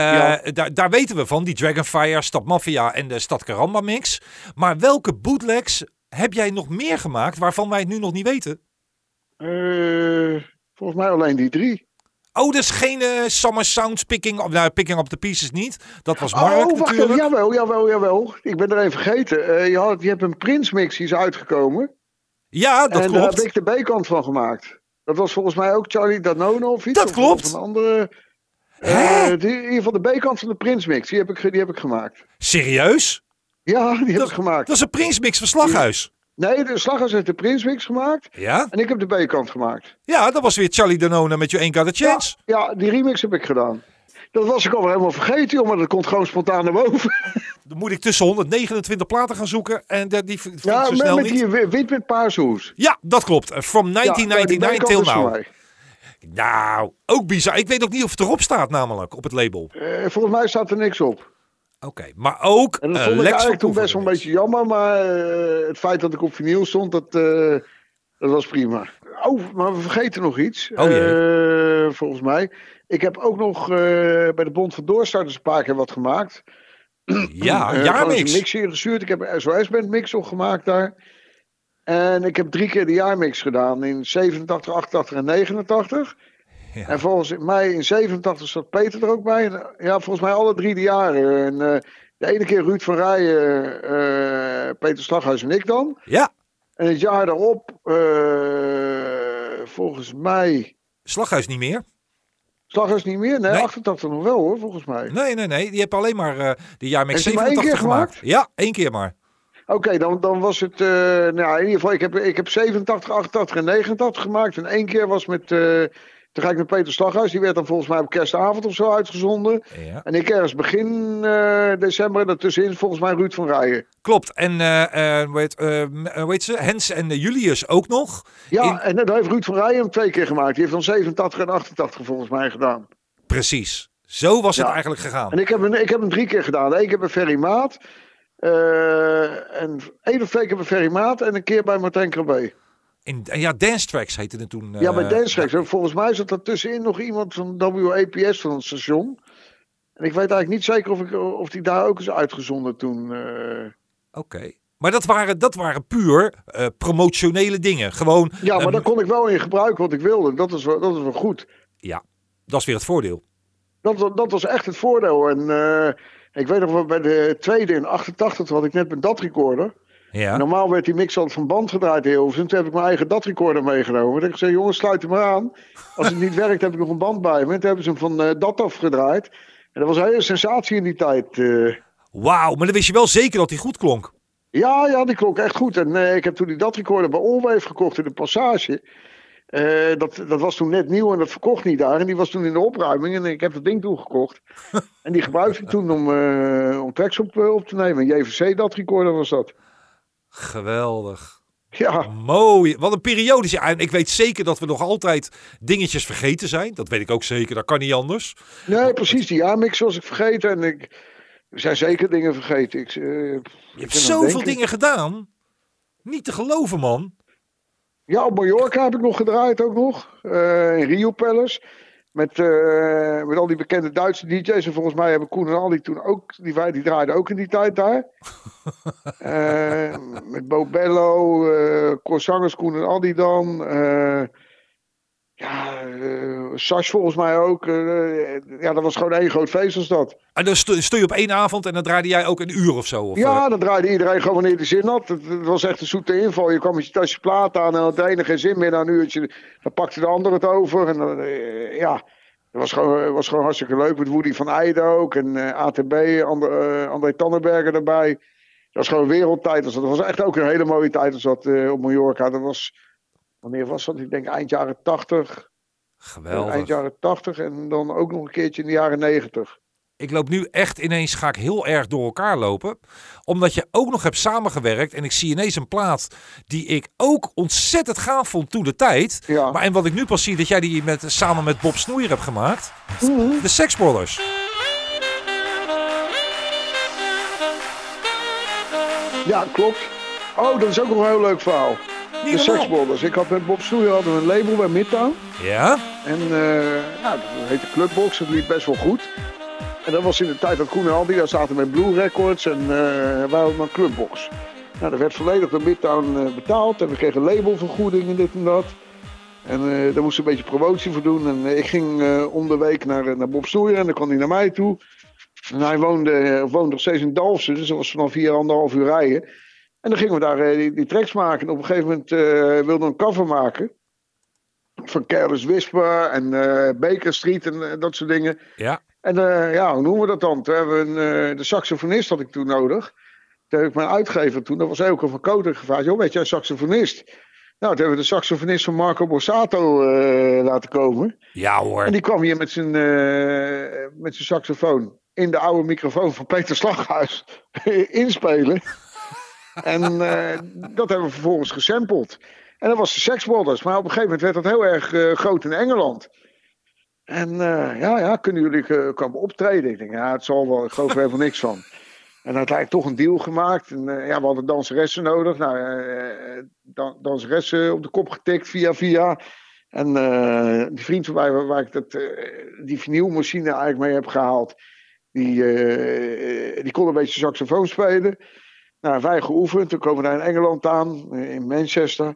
Ja. daar, daar weten we van, die Dragonfire, Stad Mafia en de Stad Karamba mix. Maar welke bootlegs heb jij nog meer gemaakt waarvan wij het nu nog niet weten? Eh, volgens mij alleen die drie. Oh, dus geen Summer Sounds picking up, nou, picking up the pieces niet. Dat was Mark oh, wacht even. natuurlijk. Jawel, jawel, jawel. Ik ben er even vergeten. Eh, je, had, je hebt een Prince mix, die is uitgekomen. Ja, dat en daar klopt. heb ik de B-kant van gemaakt. Dat was volgens mij ook Charlie Danone of iets. Dat klopt. Of een andere. Eh, die, in ieder geval de B-kant van de Prince mix, die heb ik, die heb ik gemaakt. Serieus? Ja, die heb ik gemaakt. Dat is een Prince mix van Slaghuis. Nee, de Slagers heeft de Prince mix gemaakt. Ja? En ik heb de B-kant gemaakt. Ja, dat was weer Charlie Danone met You Ain't Got a Ja, Chance. ja, die remix heb ik gedaan. Dat was ik alweer helemaal vergeten, joh, maar dat komt gewoon spontaan naar boven. Dan moet ik tussen 129 platen gaan zoeken en de- die vind Ja, zo met, snel met niet. die wi- wit met. Ja, dat klopt. Eh, From Ja, nou, 1999 till now. Nou, ook bizar. Ik weet ook niet of het erop staat namelijk op het label. Eh, volgens mij staat er niks op. Oké, maar ook En dat eh, vond ik Lex eigenlijk toen best wel een beetje jammer, maar het feit dat ik op vinyl stond, dat, dat was prima. Oh, maar we vergeten nog iets. Oh volgens mij. Ik heb ook nog eh, bij de Bond van Doorstarters een paar keer wat gemaakt. Ja, Eh, gewoon jaarmix. een mix ingestuurd. Ik heb een SOS-band mix op gemaakt daar. En ik heb drie keer de jaarmix gedaan in 87, 88 en 89. Ja. En volgens mij in 87 zat Peter er ook bij. Ja, volgens mij alle drie de jaren. En eh, de ene keer Ruud van Rijen, eh, Peter Slaghuis en ik dan. Ja, En het jaar daarop, eh, volgens mij... Slaghuis niet meer. Slaghuis niet meer? Nee, Nee. 88 nog wel hoor, volgens mij. Nee, nee, nee. Die heb alleen maar eh de jaarmix Heb je maar één 87 keer gemaakt. gemaakt? Ja, één keer maar. Oké, dan, dan was het. eh, nou, in ieder geval, ik heb, ik heb 87, 88 en 89 gemaakt. En één keer was met. eh toen ga ik met Peter Slaghuis. Die werd dan volgens mij op kerstavond of zo uitgezonden. Ja. En ik ergens begin eh, december. En daartussenin volgens mij Ruud van Rijen. Klopt. En weet, eh, eh, heet ze? Hens en Julius ook nog. Ja, In- en dan heeft Ruud van Rijen hem twee keer gemaakt. Die heeft dan 87 en 88 volgens mij gedaan. Precies. Zo was het eigenlijk gegaan. En ik heb, hem, ik heb hem drie keer gedaan. Eén keer bij Ferry Maat. en één of twee keer bij Ferry Maat. En een keer bij Martijn Krabbe. En ja, Dance Tracks heette het toen. Ja, bij eh, Dance Tracks. En Volgens mij zat er tussenin nog iemand van WAPS van het station. En ik weet eigenlijk niet zeker of, ik, of die daar ook is uitgezonden toen. eh. Oké. Maar dat waren, dat waren puur eh, promotionele dingen. Gewoon, Ja, maar eh, daar kon ik wel in gebruiken wat ik wilde. Dat is wel, dat is wel goed. ja, dat is weer het voordeel. Dat, dat was echt het voordeel. En ik weet nog wel, bij de tweede in 88 toen had ik net mijn DAT-recorder. Ja. Normaal werd die mix altijd van band gedraaid in Hilversum. Toen heb ik mijn eigen DAT-recorder meegenomen. Toen ik gezegd, jongens, sluit hem maar aan. Als het niet werkt, heb ik nog een band bij me. En toen hebben ze hem van eh, DAT afgedraaid. En dat was een hele sensatie in die tijd. eh. Wauw, maar dan wist je wel zeker dat hij goed klonk. Ja, ja, die klonk echt goed. En eh, ik heb toen die dat recorder bij Allwave gekocht in de Passage. Dat, dat was toen net nieuw en dat verkocht niet daar. En die was toen in de opruiming en ik heb dat ding toen gekocht. en die gebruikte ik toen om, eh, om tracks op, op te nemen. JVC dat recorder was dat. Geweldig. Ja, Mooi. Wat een periode. Ja, en ik weet zeker dat we nog altijd dingetjes vergeten zijn. Dat weet ik ook zeker. Dat kan niet anders. nee, precies. Die A-mix was ik vergeten. En ik er zijn zeker dingen vergeten. Ik, eh, Je hebt zoveel dingen gedaan. Niet te geloven, man. Ja, op Mallorca heb ik nog gedraaid ook nog. Eh, in Rio Palace. Met, eh, met al die bekende Duitse DJ's. En volgens mij hebben Koen en Ali toen ook. Die, wij- die draaiden ook in die tijd daar. Eh, met Bo Bello. eh Koen en Ali dan. Eh ja, eh Sas volgens mij ook. eh, ja, dat was gewoon één groot feest als dat. En dan stu- stuur je op één avond en dan draaide jij ook een uur of zo. Of, eh, Ja, dan draaide iedereen gewoon wanneer hij zin had. Het, het was echt een zoete inval. Je kwam met je tasje plaat aan en had de ene geen zin meer na een uurtje. Dan pakte de ander het over. En dan, eh, ja, het was gewoon, was gewoon hartstikke leuk. Met Woody van Eijden ook. En eh, ATB, Ander, eh, André Tannenberger erbij. Dat was gewoon wereldtijd. Dat was echt ook een hele mooie tijd als dat eh, op Mallorca. Dat was, wanneer was dat? Ik denk eind jaren 80. Geweldig. Eind jaren 80 en dan ook nog een keertje in de jaren 90. Ik loop nu echt ineens, ga ik heel erg door elkaar lopen. Omdat je ook nog hebt samengewerkt. En ik zie ineens een plaat die ik ook ontzettend gaaf vond toen de tijd. Ja. Maar en wat ik nu pas zie, dat jij die met, samen met Bob Snoeier hebt gemaakt. De Sex Brothers. Ja, klopt. Oh, dat is ook nog een heel leuk verhaal. De normaal. Sexbolders. Ik had met Bob Snoeier hadden we een label bij Midtown. Ja? En nou, dat heette Clubbox. Dat liep best wel goed. En dat was in de tijd dat Koen en Aldi daar zaten met Blue Records. En eh wij hadden dan Clubbox. Nou, dat werd volledig door Midtown eh, betaald. En we kregen labelvergoeding en dit en dat. En eh daar moest een beetje promotie voor doen. En ik ging eh, om de week naar, naar Bob Snoeier. En dan kwam hij naar mij toe. En hij woonde, woonde nog steeds in Dalfsen. Dus dat was vanaf hier anderhalf uur rijden. En dan gingen we daar eh, die, die tracks maken. En op een gegeven moment eh wilden we een cover maken. Van Careless Whisper en eh, Baker Street en dat soort dingen. Ja. En ja, hoe noemen we dat dan? Toen hebben we een, de saxofonist had ik toen nodig. Toen heb ik mijn uitgever toen, dat was Elke van Koter, gevraagd. Joh, weet jij een saxofonist? Nou, toen hebben we de saxofonist van Marco Borsato laten komen. Ja hoor. En die kwam hier met zijn, met zijn saxofoon in de oude microfoon van Peter Slaghuis inspelen. En eh, dat hebben we vervolgens gesampled. En dat was de Sex Brothers. Maar op een gegeven moment werd dat heel erg eh, groot in Engeland. En eh, ja, ja, kunnen jullie komen optreden? Ik denk, ja, het zal wel. Ik geloof er helemaal niks van. En uiteindelijk toch een deal gemaakt. En ja, we hadden danseressen nodig. Nou, dan, danseressen op de kop getikt via via. En die vriend van mij, waar, ik dat, die vinylmachine eigenlijk mee heb gehaald, die, die kon een beetje saxofoon spelen. Nou, wij geoefend. Toen komen we daar in Engeland aan, eh, in Manchester.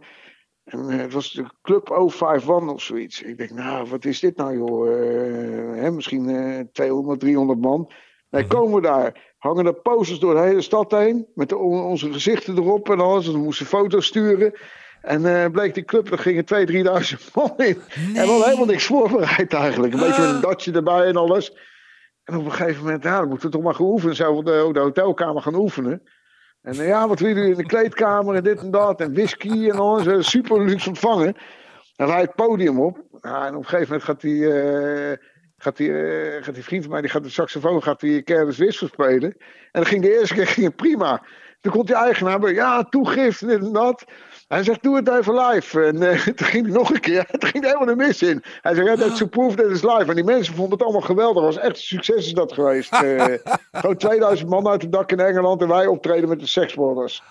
En eh, het was de Club 051 of zoiets. Ik denk, nou, wat is dit nou, joh? Eh, hè, misschien eh 200, 300 man. Nee, komen we daar. Hangen er posters door de hele stad heen. Met de- on- onze gezichten erop en alles. En we moesten foto's sturen. En bleek die club, er gingen 2.000, 3.000 man in. En we hadden helemaal niks voorbereid eigenlijk. Een beetje met een datje erbij en alles. En op een gegeven moment, ja, dan moeten we toch maar gaan oefenen. Zouden we op de, de hotelkamer gaan oefenen. En eh, ja, wat willen jullie in de kleedkamer en dit en dat. En whisky en alles. Super luxe ontvangen. En wij het podium op. En op een gegeven moment gaat die, eh, gaat die, eh, gaat die vriend van mij, die gaat de saxofoon, gaat die Careless Whisper spelen. En dan ging de eerste keer ging het prima. Toen komt die eigenaar ja, toegift en dit en dat. Hij zegt, doe het even live. En eh, toen ging hij nog een keer, toen ging helemaal de mis in. Hij zegt, dat is proof, dat is live. En die mensen vonden het allemaal geweldig. Het was echt een succes is dat geweest. Eh, gewoon 2000 man uit het dak in Engeland en wij optreden met de Sex Brothers.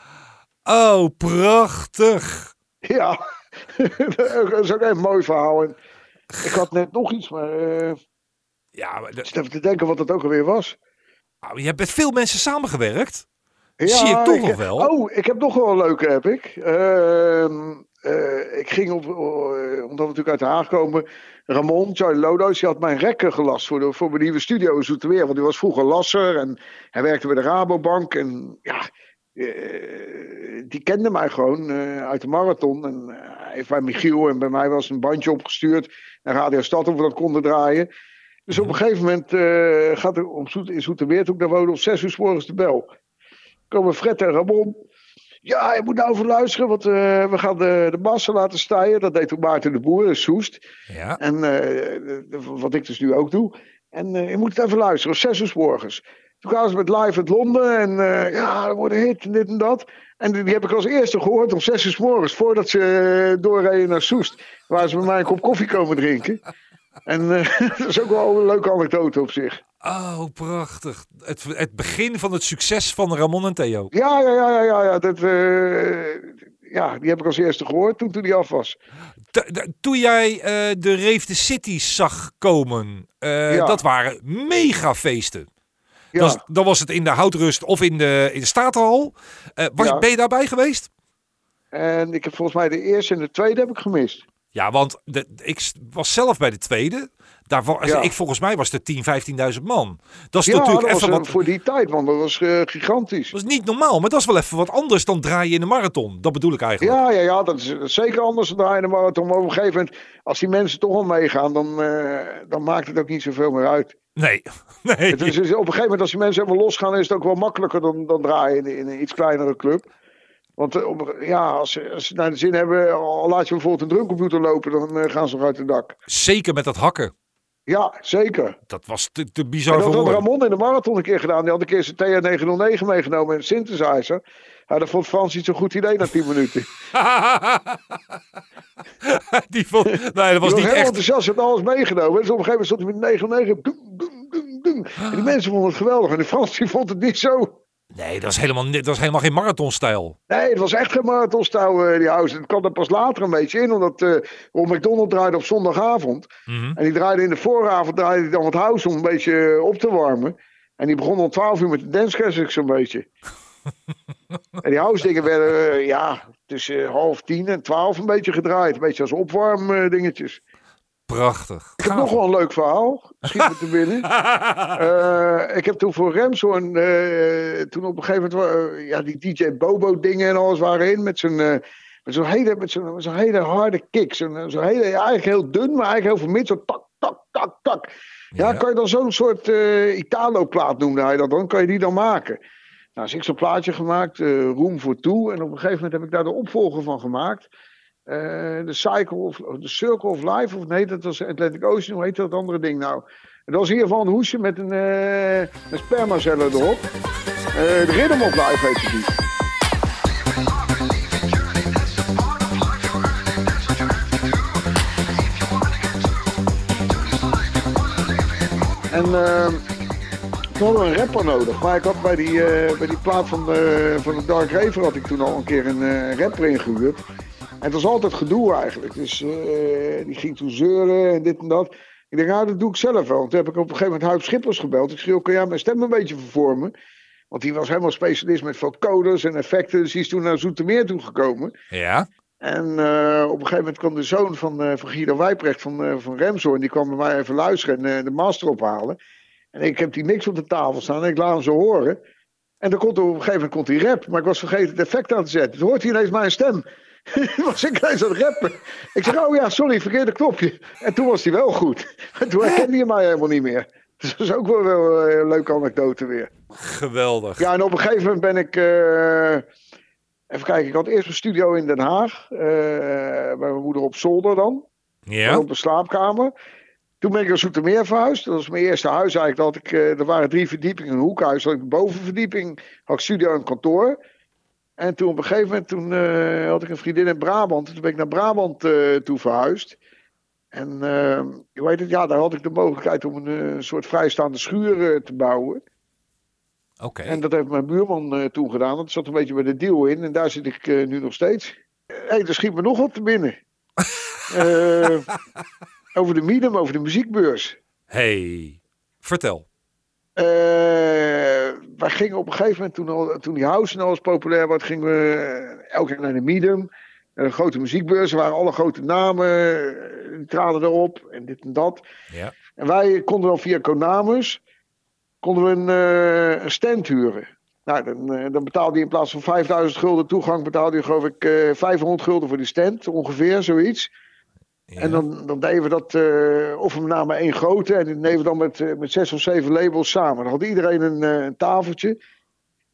Oh, prachtig. Ja, dat is ook een mooi verhaal. En ik had net nog iets, maar eh, Ja, maar ik de- zit even te denken wat dat ook alweer was. nou, je hebt met veel mensen samengewerkt. Zie ik toch nog wel. Oh, ik heb nog wel een leuke, heb ik. Ehm, eh, ik ging op, eh, omdat we natuurlijk uit de Haag komen. Ramon, Charlie Lodo's, die had mijn rekken gelast voor, de, voor mijn nieuwe studio in Zoetermeer. Want die was vroeger lasser en hij werkte bij de Rabobank. En ja, eh, die kende mij gewoon uit de marathon. En hij heeft bij Michiel en bij mij was een bandje opgestuurd naar Radio Stad of we dat konden draaien. Dus op een gegeven moment gaat er op Zoet, in Zoetermeer, toen ik daar woonde, om zes uur s morgens de bel komen Fred en Ramon. Ja, je moet nou even luisteren, want eh, we gaan de, de massa laten stijgen. Dat deed toen Maarten de Boer in Soest. Ja. En eh, de- wat ik dus nu ook doe. En eh, je moet het even luisteren, om zes uur morgens. Toen gaan ze met live uit Londen en eh, ja, er wordt een hit en dit en dat. En die, die heb ik als eerste gehoord om zes uur morgens, voordat ze eh, doorreden naar Soest. Waar ze met mij een kop koffie komen drinken. En eh, dat is ook wel een leuke anekdote op zich. Oh, prachtig. Het, het begin van het succes van Ramon en Theo. Ja, ja, ja, ja, ja. ja, dat, eh, ja die heb ik als eerste gehoord toen, toen die af was. T- Toen jij eh, de Rave the Cities zag komen, Ja. dat waren megafeesten. Ja, Dan, dan was het in de Houtrust of in de, in de Statenhal. Was, Ja. Ben je daarbij geweest? en ik heb volgens mij de eerste en de tweede heb ik gemist. Ja, want de, ik was zelf bij de tweede. Daar Ja. ik, volgens mij was er 10, 15.000 man. Dat is Ja, natuurlijk dat even eh, wat... voor die tijd, man. Dat was eh, gigantisch. Dat is niet normaal, maar dat is wel even wat anders dan draaien in de marathon. Dat bedoel ik eigenlijk. Ja, ja, ja, dat is, is zeker anders dan draaien de marathon. Maar op een gegeven moment, als die mensen toch al meegaan, dan, eh, dan maakt het ook niet zoveel meer uit. Nee, nee. Het is, op een gegeven moment, als die mensen helemaal losgaan, is het ook wel makkelijker dan, dan draaien in, in een iets kleinere club. Want eh, ja, als, ze- als ze naar de zin hebben, al laat je bijvoorbeeld een drumcomputer lopen, dan eh, gaan ze nog uit het dak. Zeker met dat hakken. Ja, zeker. Dat was te, te En bizar dat voor had woorden. Ramon in de marathon een keer gedaan. Die had een keer zijn TR909 meegenomen en een synthesizer. Ja, dat vond Frans niet zo'n goed idee na 10 minuten. Die vond, nee, dat was Die was niet heel echt. enthousiast, had alles meegenomen. Dus op een gegeven moment stond hij met 909. Doem, doem, doem, doem. En die mensen vonden het geweldig. En de Frans die vond het niet zo. Nee, dat is helemaal, dat is helemaal geen marathonstijl. Nee, het was echt geen marathonstouw, eh, die house. Het kwam er pas later een beetje in, omdat eh Ron McDonald draaide op zondagavond. Mhm. En die draaide in de vooravond draaide hij dan wat house om een beetje eh, op te warmen. En die begon om 12 uur met de dance zo'n beetje. en die house dingen werden, ja, tussen half tien en twaalf een beetje gedraaid. Een beetje als opwarm eh, dingetjes. Prachtig. Ik heb nog wel een leuk verhaal. Schiet me te binnen. Eh, ik heb toen voor Remshorn, eh toen op een gegeven moment, eh, ja, die DJ Bobo dingen en alles waren in met zo'n, eh, met zo'n hele, met zo'n, zo'n hele harde kick. Zo'n, zo'n hele, eigenlijk heel dun, maar eigenlijk heel veel mid, zo tak, tak, tak, tak. Ja, Ja. kan je dan zo'n soort Italo-plaat noemen hij dat dan? Kan je die dan maken? Nou, dus ik zo'n plaatje gemaakt, Room for Two. En op een gegeven moment heb ik daar de opvolger van gemaakt. Eh, de Cycle of de Circle of Life, of nee, dat was Atlantic Ocean, hoe heet dat andere ding nou? En dat was in geval een hoesje met een, eh een erop. Eh, de Rhythm of Life heette die. En ehm, toen hadden we een rapper nodig. Maar ik had bij die, bij die plaat van de, van de Dark Raver had ik toen al een keer een rapper ingehuurd. En het was altijd gedoe eigenlijk. Dus eh, die ging toen zeuren en dit en dat. Ik denk, nou, dat doe ik zelf wel. Toen heb ik op een gegeven moment Huip Schippers gebeld. Ik zei, kan jij mijn stem een beetje vervormen? Want die was helemaal specialist met vocoders en effecten. Dus die is toen naar Zoetermeer toe gekomen. Ja. En eh, op een gegeven moment kwam de zoon van, eh, van Guido Wijprecht van, eh van. Die kwam bij mij even luisteren en de master ophalen. En ik heb die niks op de tafel staan en ik laat hem zo horen. En dan komt op een gegeven moment komt die rap. Maar ik was vergeten het effect aan te zetten. Toen hoort hij ineens mijn stem. Was ik ineens aan het rappen. Ik zeg, oh ja, sorry, verkeerde knopje. En toen was hij wel goed. En toen herkende hij mij helemaal niet meer. Dus dat is ook wel, wel een leuke anekdote weer. Geweldig. Ja, en op een gegeven moment ben ik. eh, even kijken, ik had eerst een studio in Den Haag. eh, bij mijn moeder op zolder dan. Ja. Op een slaapkamer. Toen ben ik naar Zoetermeer verhuisd. Dat was mijn eerste huis eigenlijk. Dat ik, eh, er waren drie verdiepingen, een hoekhuis. Had ik de bovenverdieping, had ik studio en kantoor. En toen op een gegeven moment toen, eh, had ik een vriendin in Brabant. Toen ben ik naar Brabant eh, toe verhuisd. En je weet het, ja, daar had ik de mogelijkheid om een eh, soort vrijstaande schuur te bouwen. Oké. En dat heeft mijn buurman toen gedaan. Dat zat een beetje bij de deal in. En daar zit ik nu nog steeds. Hé, hey, er schiet me nog wat te binnen. Over de Medium, over de muziekbeurs. Hey. Vertel. Eh, wij gingen op een gegeven moment, toen, al, toen die house en alles populair werd, gingen we eh, elke keer naar de Medium. Naar de grote muziekbeurs. Er waren alle grote namen. eh, Die traden erop. En dit en dat. Ja. En wij konden dan via Konamus konden we een, eh, een stand huren. Nou, dan, eh, dan betaalde je in plaats van 5000 gulden toegang, betaalde je geloof ik eh 500 gulden voor die stand, ongeveer zoiets. En dan, dan deden we dat, eh, of we namen één grote en die deden we dan met, eh, met zes of zeven labels samen. Dan had iedereen een, eh, een tafeltje.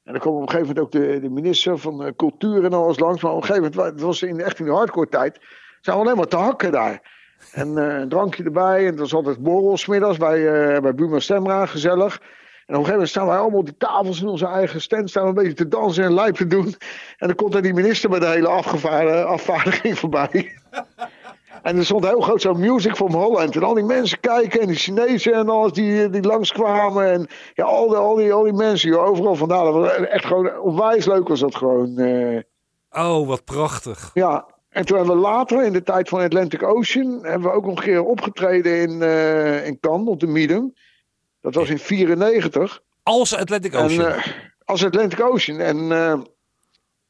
En dan kwam op een gegeven moment ook de, de minister van Cultuur en alles langs. Maar op een gegeven moment, het was in, echt in de hardcore tijd, zijn we alleen maar te hakken daar. En een drankje erbij. En dat was altijd borrels middags bij, bij Buma Stemra, gezellig. En op een gegeven moment staan wij allemaal op die tafels in onze eigen stand, staan we een beetje te dansen en lijp te doen. En dan komt er die minister met de hele afvaardiging voorbij. En er stond heel groot zo'n Music from Holland. En al die mensen kijken en die Chinezen en alles die, die langskwamen. En ja, al die, al die, al die mensen, joh, overal vandaan. Dat was echt gewoon onwijs leuk was dat gewoon. Uh... Oh, wat prachtig. Ja, en toen hebben we later, in de tijd van Atlantic Ocean, hebben we ook nog een keer opgetreden in, uh, in Cannes op de Medium. Dat was in 94. Als Atlantic Ocean? En, uh, als Atlantic Ocean. En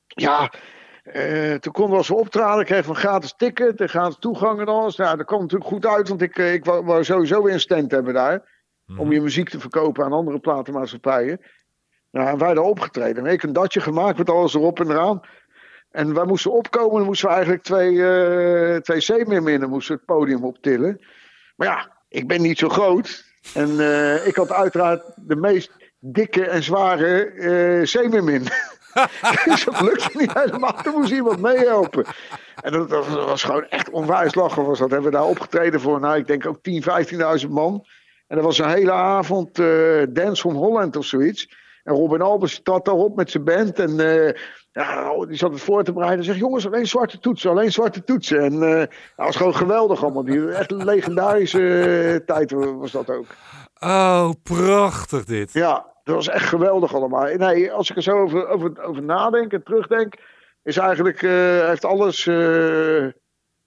ja, uh, toen konden we als we optraden, kregen we een gratis ticket en gratis toegang en alles. Nou, dat kwam natuurlijk goed uit, want ik, ik wou, wou sowieso weer een stand hebben daar. Mhm. Om je muziek te verkopen aan andere platenmaatschappijen. Nou, en wij daar opgetreden. En ik een datje gemaakt met alles erop en eraan. En wij moesten opkomen, dan moesten we eigenlijk twee, uh, twee zeemeerminnen moesten het podium optillen. Maar ja, ik ben niet zo groot. En uh, ik had uiteraard de meest dikke en zware uh, zeemeermin. dus dat lukte niet helemaal. Toen moest iemand meehelpen. En dat, dat, was gewoon echt onwijs lachen. Was dat. Hebben we daar opgetreden voor, nou, ik denk ook 10.000, 15.000 man. En dat was een hele avond uh, Dance from Holland of zoiets. En Robin Albers zat daarop met zijn band. En uh, ja, die zat het voor te bereiden. Zeg, jongens, alleen zwarte toetsen, alleen zwarte toetsen. En uh, dat was gewoon geweldig allemaal. Die, echt een legendarische tijd was dat ook. Oh, prachtig dit. Ja, dat was echt geweldig allemaal. Nee, als ik er zo over, over, over nadenk en terugdenk, is eigenlijk, uh, heeft alles, uh,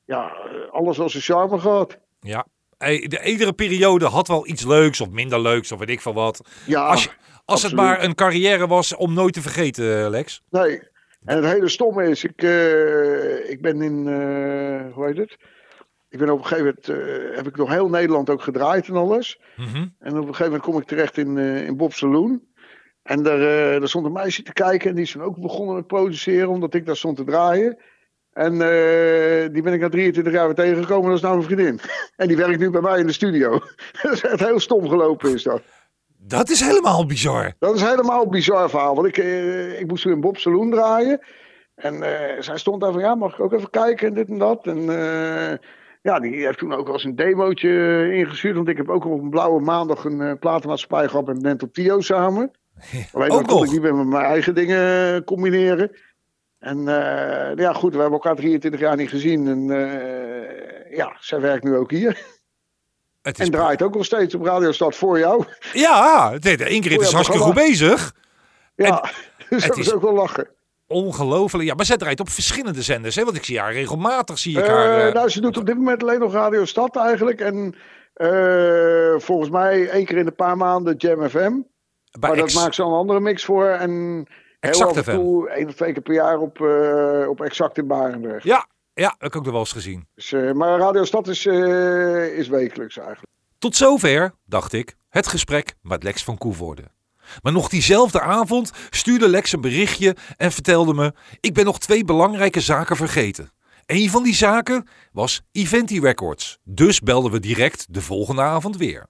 ja, alles als een charme gehad. Ja, de, iedere periode had wel iets leuks of minder leuks of weet ik veel wat. Ja, als je, als het maar een carrière was om nooit te vergeten, Lex. Nee, en het hele stomme is, ik, uh, ik ben in, hoe heet het? Ik ben op een gegeven moment, uh, heb ik nog heel Nederland ook gedraaid en alles. Mm -hmm. En op een gegeven moment kom ik terecht in, uh, in Bob Saloon. En daar, uh, daar stond een meisje te kijken en die is toen ook begonnen met produceren, omdat ik daar stond te draaien. En die ben ik na 23 jaar weer tegengekomen, dat is nou mijn vriendin. en die werkt nu bij mij in de studio. dat is echt heel stom gelopen is dat. Dat is helemaal bizar. Dat is helemaal een bizar verhaal, want ik, ik moest toen in Bob Saloon draaien. En zij stond daar van, ja, mag ik ook even kijken en dit en dat. En ja, die heeft toen ook wel eens een demootje ingestuurd. Want ik heb ook op een blauwe maandag een uh, platenmaatschappij gehad met Mental Tio samen. Alleen dan kon ik niet meer met mijn eigen dingen combineren. En uh, ja, goed, we hebben elkaar 23 jaar niet gezien. En uh, ja, zij werkt nu ook hier. Het is en draait ook nog steeds op Radio Stad voor jou. Ja, Ingrid is hartstikke goed bezig. Ja, en dus dat is ook wel lachen. Ongelooflijk. Ja, maar zij draait op verschillende zenders. Hè? Want ik zie haar regelmatig. Zie ik haar, uh, nou, ze doet op dit moment alleen nog Radio Stad eigenlijk. En uh, volgens mij één keer in een paar maanden Jam FM. Bij maar Ex... dat maakt ze een andere mix voor. En exact heel af en toe, één of twee keer per jaar op, op Exact in Barendrecht. Ja, ja, heb ik ook nog wel eens gezien. Dus, maar Radio Stad is, is wekelijks eigenlijk. Tot zover, dacht ik, het gesprek met Lex van Koevoorde. Maar nog diezelfde avond stuurde Lex een berichtje en vertelde me: Ik ben nog twee belangrijke zaken vergeten. Een van die zaken was Eventi Records. Dus belden we direct de volgende avond weer.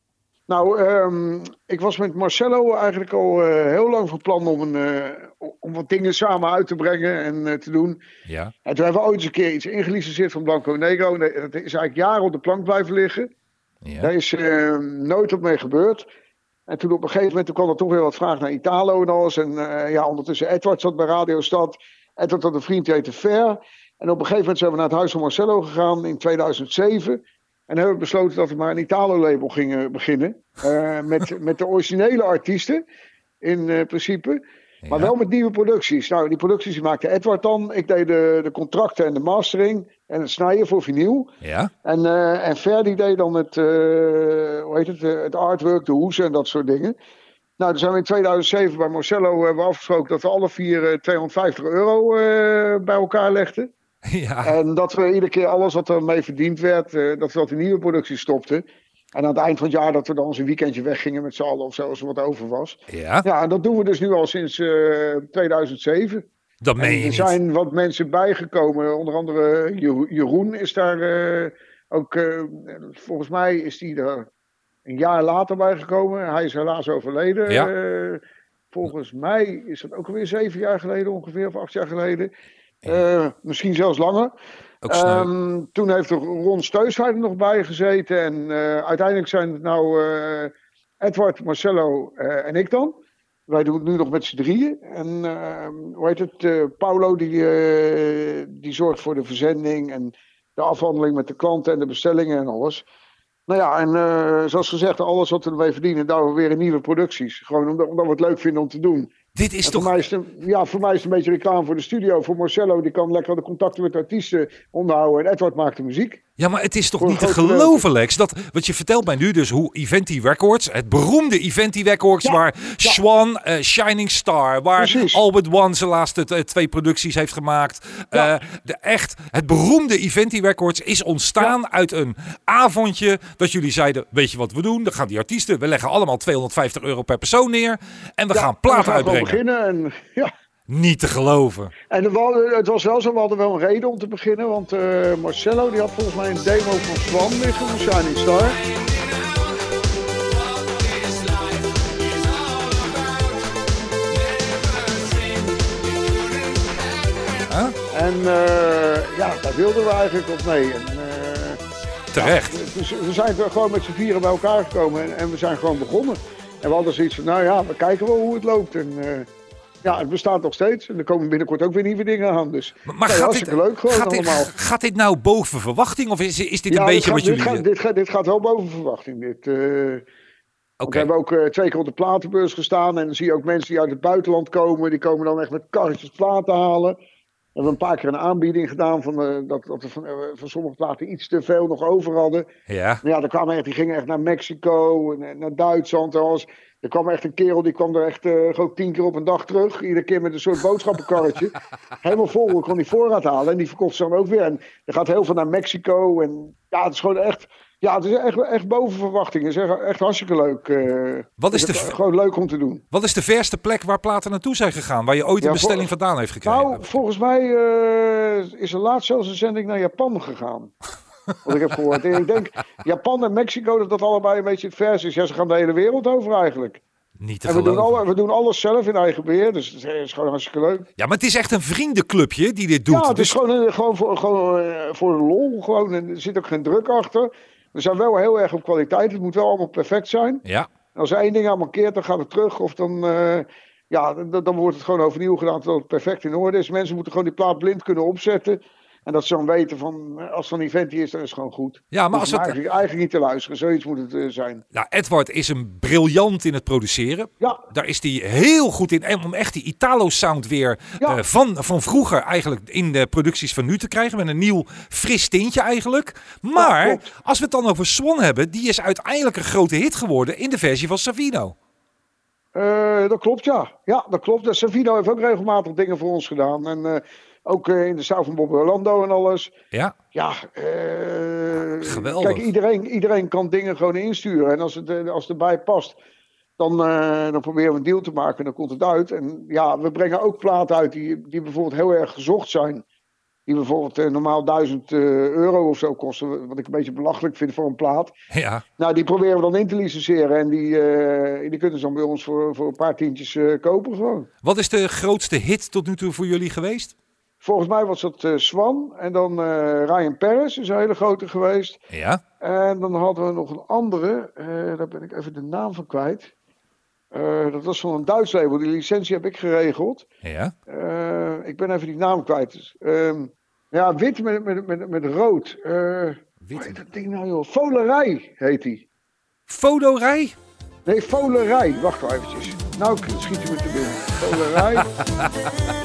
Nou, um, ik was met Marcello eigenlijk al uh, heel lang van plan om, een, uh, om wat dingen samen uit te brengen en uh, te doen. Ja. En toen hebben we ooit eens een keer iets ingelicenseerd van Blanco Negro. Dat is eigenlijk jaren op de plank blijven liggen. Ja. Daar is ehm, nooit wat mee gebeurd. En toen op een gegeven moment toen kwam er toch weer wat vraag naar Italo en alles. En uh, ja, ondertussen Edward zat bij Radio Stad. Edward had een vriend die heette Ver. En op een gegeven moment zijn we naar het huis van Marcello gegaan in 2007. En hebben we besloten dat we maar een Italo-label gingen beginnen. Uh, met, met de originele artiesten in uh, principe. Maar Ja. wel met nieuwe producties. Nou, die producties die maakte Edward dan. Ik deed de, de contracten en de mastering. En het snijden voor vinyl. Ja? En, uh, en Ferdi deed dan het, uh, hoe heet het, uh, het artwork, de hoesen en dat soort dingen. Nou, toen zijn we in 2007 bij Marcello hebben afgesproken dat we alle vier uh, 250 euro bij elkaar legden. Ja. En dat we iedere keer alles wat er mee verdiend werd, dat we dat in nieuwe producties stopten. En aan het eind van het jaar dat we dan eens een weekendje weggingen met z'n allen of zo, als er wat over was. Ja? Ja, en dat doen we dus nu al sinds uh, 2007. Dat En meen je er niet. zijn wat mensen bijgekomen. Onder andere Jero- Jeroen is daar eh, ook. eh, volgens mij is die er een jaar later bijgekomen. Hij is helaas overleden. Ja. eh, volgens mij is dat ook alweer zeven jaar geleden ongeveer, of acht jaar geleden. Eh, misschien zelfs langer. Ehm, toen heeft er Ron er nog bij gezeten. En eh, uiteindelijk zijn het nou eh, Edward, Marcello eh, en ik dan. Wij doen het nu nog met z'n drieën. En ehm, hoe heet het? Paulo die, die zorgt voor de verzending en de afhandeling met de klanten en de bestellingen en alles. Nou ja, en zoals gezegd, alles wat we ermee verdienen, daar we weer in nieuwe producties. Gewoon omdat we het leuk vinden om te doen. Dit is toch... voor, mij is het, een- ja, voor mij is het een beetje reclame voor de studio. Voor Marcello, die kan lekker de contacten met artiesten onderhouden. En Edward maakt de muziek. Ja, maar het is toch niet te geloven, Lex? Dat, want je vertelt mij nu dus hoe Eventi Records, het beroemde Eventi Records, Ja, waar Swan, eh, Shining Star, waar Precies. Albert One zijn laatste t- twee producties heeft gemaakt. Ja. Eh, de, echt, het beroemde Eventi Records is ontstaan uit een avondje dat jullie zeiden, weet je wat we doen? Dan gaan die artiesten, we leggen allemaal 250 euro per persoon neer en we gaan platen uitbrengen. beginnen. En, ja. Niet te geloven. en het was wel zo, we hadden wel een reden om te beginnen. Want eh, Marcello die had volgens mij een demo van Swan liggen, van Shining Star. En eh, ja, daar wilden we eigenlijk op mee. En, eh, Terecht. Dus we zijn gewoon met z'n vieren bij elkaar gekomen en, en we zijn gewoon begonnen. En we hadden zoiets van, nou ja, we kijken wel hoe het loopt. En ja, het bestaat nog steeds. En er komen binnenkort ook weer nieuwe dingen aan. Dus Maar nee, gaat, dit, hartstikke leuk gewoon gaat, dit, allemaal. gaat dit nou boven verwachting? Of is, is dit Ja, een beetje dit wat gaat, jullie... Dit gaat, dit, gaat, dit gaat wel boven verwachting. Dit, Oké. we hebben ook eh, twee keer op de platenbeurs gestaan. En dan zie je ook mensen die uit het buitenland komen. Die komen dan echt met karretjes platen halen. We hebben een paar keer een aanbieding gedaan van, eh, dat, dat we van, van sommige platen iets te veel nog over hadden. Ja. Maar ja, er kwamen echt, die gingen echt naar Mexico en naar Duitsland. en alles. Er kwam echt een kerel, die kwam er echt eh, gewoon tien keer op een dag terug. Iedere keer met een soort boodschappenkarretje. Helemaal vol, ik kon die voorraad halen. En die verkocht ze dan ook weer. En er gaat heel veel naar Mexico. En ja, het is gewoon echt... Ja, het is echt, echt boven verwachting. Het is echt, echt hartstikke leuk. eh. Wat is Het de Gewoon leuk om te doen. Wat is de verste plek waar platen naartoe zijn gegaan? Waar je ooit een bestelling vandaan heeft gekregen? Nou, volgens mij eh, is er laatst zelfs een zending naar Japan gegaan. Wat ik heb gehoord. En ik denk, Japan en Mexico, dat dat allebei een beetje het vers is. Ja, ze gaan de hele wereld over eigenlijk. Niet te En we doen, alle, we doen alles zelf in eigen beheer, dus het is gewoon hartstikke leuk. Ja, maar het is echt een vriendenclubje die dit doet. ja, het dus is gewoon, een- gewoon, voor, gewoon eh, voor de lol. Gewoon, en er zit ook geen druk achter. We zijn wel heel erg op kwaliteit. Het moet wel allemaal perfect zijn. Ja, als er één ding aan mankeert, dan gaat het terug. Of dan, eh, ja, dan, dan wordt het gewoon overnieuw gedaan totdat het perfect in orde is. Mensen moeten gewoon die plaat blind kunnen opzetten. En dat ze dan weten van, als het een event is, dan is het gewoon goed. ja maar als het, eigenlijk, eigenlijk niet te luisteren. Zoiets moet het eh, zijn. nou, Edward is een briljant in het produceren. Ja, Daar is hij heel goed in. En om echt die Italo-sound weer Ja. eh, van, van vroeger eigenlijk in de producties van nu te krijgen. Met een nieuw fris tintje eigenlijk. Maar als we het dan over Swan hebben. Die is uiteindelijk een grote hit geworden in de versie van Savino. Eh, dat klopt, ja. Ja, dat klopt. Savino heeft ook regelmatig dingen voor ons gedaan. En ook eh, in de stijl van Bob Orlando en alles. Ja, Ja, eh, Geweldig. Kijk, iedereen, iedereen kan dingen gewoon insturen. En als het, eh, als het erbij past, dan, dan proberen we een deal te maken en dan komt het uit. En ja, we brengen ook platen uit die, die bijvoorbeeld heel erg gezocht zijn. Die bijvoorbeeld normaal 1000 eh, euro of zo kosten. Wat ik een beetje belachelijk vind voor een plaat. ja. Nou, die proberen we dan in te licenseren. En die, die kunnen ze dan bij ons voor, voor een paar tientjes kopen gewoon. Wat is de grootste hit tot nu toe voor jullie geweest? Volgens mij was dat eh, Swan. En dan eh, Ryan Paris is een hele grote geweest. Ja, En dan hadden we nog een andere. eh, daar ben ik even de naam van kwijt. Dat was van een Duits label. Die licentie heb ik geregeld. ja. Ik ben even die naam kwijt. Dus, ehm, ja, wit met, met, met, met rood. Wit. heet dat ding nou joh? Volerij heet die. Fodorij? Nee, Volerij. Wacht wel eventjes. Nou schiet je me te binnen. Volerij.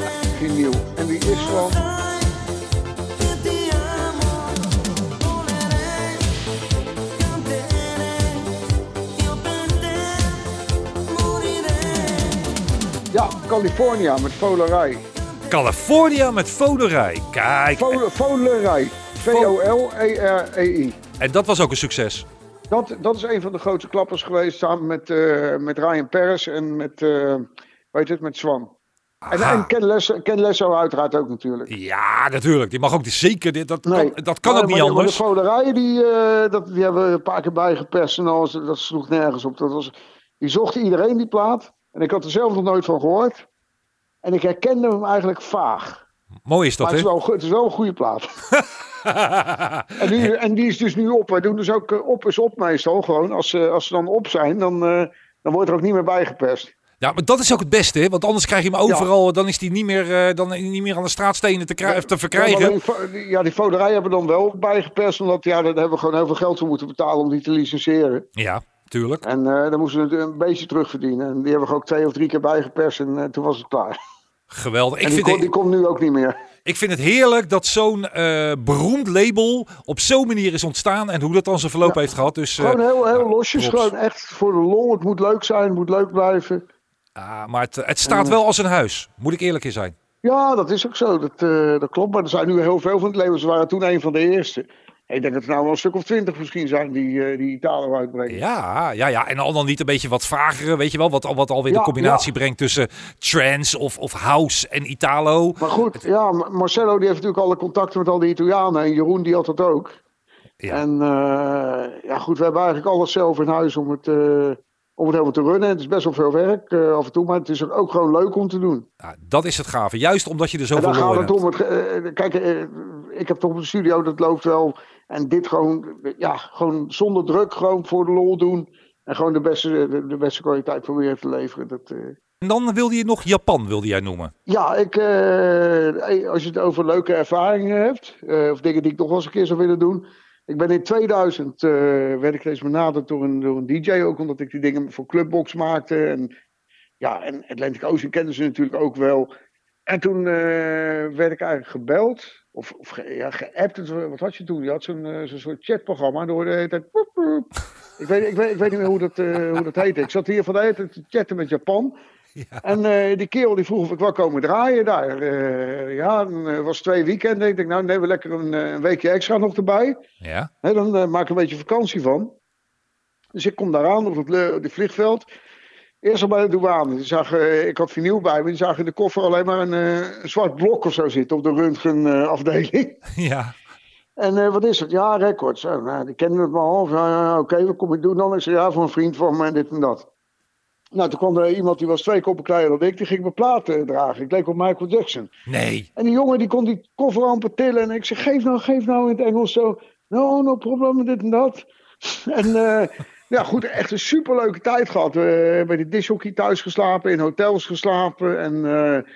Vinyl. En die is van... Ja, California met Volerij. California met Fodorij. Kijk, Vol- Volerij. V-O-L-E-R-E-I. en dat was ook een succes. Dat, dat is een van de grootste klappers geweest samen met, eh, met Ryan Paris en met, eh weet het, met Swan. En, Ken, Lesso, Ken Lesso uiteraard ook natuurlijk. Ja, natuurlijk. Die mag ook zeker. dit- Dat Nee. kan, dat kan ook niet maar, anders. Maar de foderijen, die, eh, dat, die hebben we een paar keer bijgeperst en alles. Dat sloeg nergens op. Dat was, die zochten iedereen die plaat. En ik had er zelf nog nooit van gehoord. En ik herkende hem eigenlijk vaag. Mooi is dat, het hè? is, wel, het is wel een goede plaat. en, nu, en die is dus nu op. Wij doen dus ook eh, op is op meestal. Gewoon als ze, als ze dan op zijn, dan, eh, dan wordt er ook niet meer bijgeperst. Ja, maar dat is ook het beste, hè? Want anders krijg je hem overal. Dan is hij niet meer, dan niet meer aan de straatstenen te, te verkrijgen. Ja, die foderij hebben dan wel bijgeperst. Omdat ja, daar hebben we gewoon heel veel geld voor moeten betalen om die te licenseren. Ja, tuurlijk. En eh dan moesten we een beetje terugverdienen. En die hebben we ook twee of drie keer bijgeperst en eh, toen was het klaar. Geweldig. Ik en die, vind, kon- die komt nu ook niet meer. ik vind het heerlijk dat zo'n beroemd label op zo'n manier is ontstaan. En hoe dat dan zijn verloop Ja. heeft gehad. Dus, Gewoon heel, heel losjes. props. Gewoon echt voor de lol. Het moet leuk zijn, het moet leuk blijven. Ah, maar het, het staat wel als een huis. Moet ik eerlijk in zijn. Ja, dat is ook zo. Dat, eh, dat klopt. Maar er zijn nu heel veel van het labels. Ze waren toen een van de eerste. Ik denk dat er nou wel een stuk of twintig misschien zijn die, eh, die Italo uitbrengen. Ja, ja, ja. En al dan niet een beetje wat vagere, weet je wel. Wat, wat alweer de Ja, combinatie brengt tussen trance of, of house en Italo. Maar goed, ja, Ma- Marcello die heeft natuurlijk alle contacten met al die Italianen. En Jeroen die had dat ook. Ja. En eh, ja, goed, we hebben eigenlijk alles zelf in huis om het, eh, om het helemaal te runnen. Het is best wel veel werk eh, af en toe, maar het is ook gewoon leuk om te doen. Ja, dat is het gave. Juist omdat je er En zoveel daar lol gaat in het hebt. om. Het, ge- eh, kijk, eh, ik heb toch op de studio, dat loopt wel. En dit gewoon, eh, ja, gewoon zonder druk, gewoon voor de lol doen. En gewoon de beste, de, de beste kwaliteit proberen te leveren. Dat, eh, En dan wilde je nog Japan, wilde jij noemen. Ja, ik, eh, als je het over leuke ervaringen hebt, eh, of dingen die ik nog wel eens een keer zou willen doen. Ik ben in 2000, eh, werd ik eens benaderd door een, door een DJ, ook omdat ik die dingen voor Clubbox maakte. En ja, en Atlantic Ocean kenden ze natuurlijk ook wel. En toen eh, werd ik eigenlijk gebeld, of, of ja, geappt. Wat had je toen? Je had zo'n eh, soort chatprogramma, hoorde de tijd... Ik weet, ik, weet, ik weet niet meer hoe dat, hoe dat heette. Ik zat hier van de hele te chatten met Japan. En eh, die kerel die vroeg of ik wel komen draaien daar. Eh, ja, dan eh, was twee weekenden. Ik denk, nou nemen we lekker een, een weekje extra nog erbij. Ja. Hè, dan maak ik een beetje vakantie van. Dus ik kom daar aan op het, le- op het vliegveld. Eerst al bij de douane. Die zag, ik had vinyl bij me. Die zagen in de koffer alleen maar een, een zwart blok of zo zitten op de röntgenafdeling. Ja. En wat is het? Ja, records. Nou, die kennen het maar half. Ja, ja, Oké, wat kom ik doen dan? Ik zei, ja, voor een vriend van me en dit en dat. Nou, toen kwam er iemand die was twee koppen kleiner dan ik. Die ging mijn platen dragen. Ik leek op Michael Jackson. Nee. En die jongen die kon die koffer amper tillen. En ik zeg, geef nou, geef nou in het Engels zo. No, no problem, dit en dat. En eh, ja, goed, echt een superleuke tijd gehad. We hebben bij die dishockey thuis geslapen, in hotels geslapen. En eh,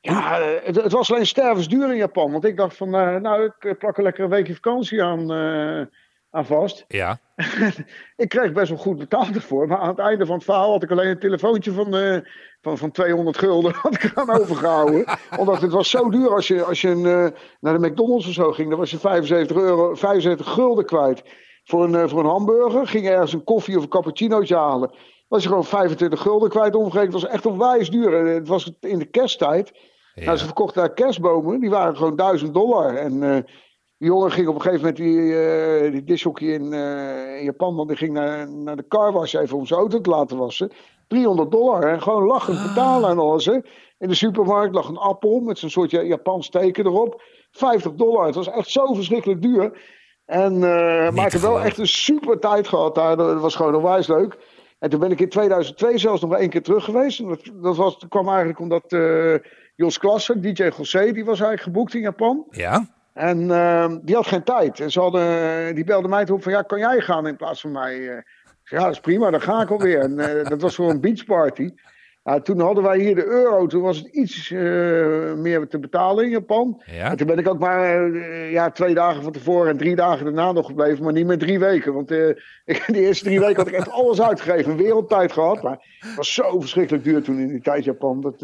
ja, het, het was alleen stervensduur in Japan. Want ik dacht van, nou, ik plak er lekker een weekje vakantie aan, aan vast. Ja. ik kreeg best wel goed betaald ervoor. Maar aan het einde van het verhaal had ik alleen een telefoontje van, eh, van, van 200 gulden had ik eraan overgehouden. Omdat het was zo duur als je, als je een, eh, naar de McDonald's of zo ging. Dan was je 75, euro, 75 gulden kwijt. Voor een, eh, voor een hamburger ging je ergens een koffie of een cappuccinootje halen. Was je gewoon 25 gulden kwijt omgerekend. Het was echt onwijs duur. En Het was in de kersttijd. Ja. Nou, ze verkochten daar kerstbomen. Die waren gewoon 1000 dollar. En die jongen ging op een gegeven moment die, eh die dishockey in, eh, in Japan. Want die ging naar, naar de carwash even om zijn auto te laten wassen. 300 dollar. En gewoon lachend betalen en alles. Hè. In de supermarkt lag een appel met zo'n soort Ja- Japans teken erop. 50 dollar. Het was echt zo verschrikkelijk duur. En, eh maar ik heb wel echt een super tijd gehad daar. Dat was gewoon onwijs leuk. En toen ben ik in 2002 zelfs nog wel één keer terug geweest. En dat, dat was, dat kwam eigenlijk omdat Jos Klassen, DJ José, die was eigenlijk geboekt in Japan. Ja. En ehm, die had geen tijd. En ze hadden, die belde mij toen van, ja, kan jij gaan in plaats van mij? Eh, ja, dat is prima, dan ga ik alweer. En eh, dat was voor een beachparty. Nou, toen hadden wij hier de euro. Toen was het iets eh, meer te betalen in Japan. Ja. En toen ben ik ook maar eh, ja, twee dagen van tevoren en drie dagen daarna nog gebleven. Maar niet meer drie weken. Want ik, die eerste drie weken had ik echt alles uitgegeven. Een wereldtijd gehad. Maar het was zo verschrikkelijk duur toen in die tijd Japan. Dat,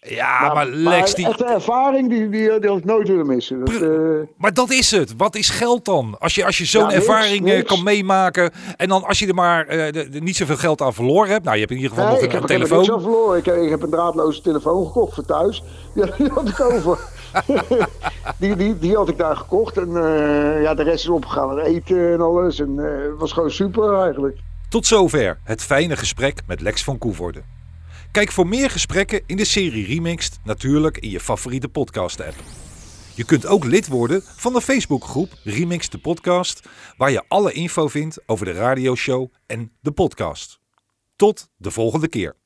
Ja, maar Lex, die, echt een ervaring die, die, die had ik nooit willen missen. Dat, Maar dat is het. Wat is geld dan? Als je, als je zo'n Ja, ervaring niks. kan meemaken. En dan als je er maar de- de- niet zoveel geld aan verloren hebt. Nou, je hebt in ieder geval Nee, nog een, telefoon. Ik, heb- een draadloze telefoon gekocht voor thuis. Die, die had ik over. die, die, die had ik daar gekocht. En eh, ja, de rest is opgegaan aan eten en alles. En eh, het was gewoon super eigenlijk. Tot zover het fijne gesprek met Lex van Koevoorde. Kijk voor meer gesprekken in de serie Remixed natuurlijk in je favoriete podcast app. Je kunt ook lid worden van de Facebookgroep Remix de Podcast, waar je alle info vindt over de radioshow en de podcast. Tot de volgende keer.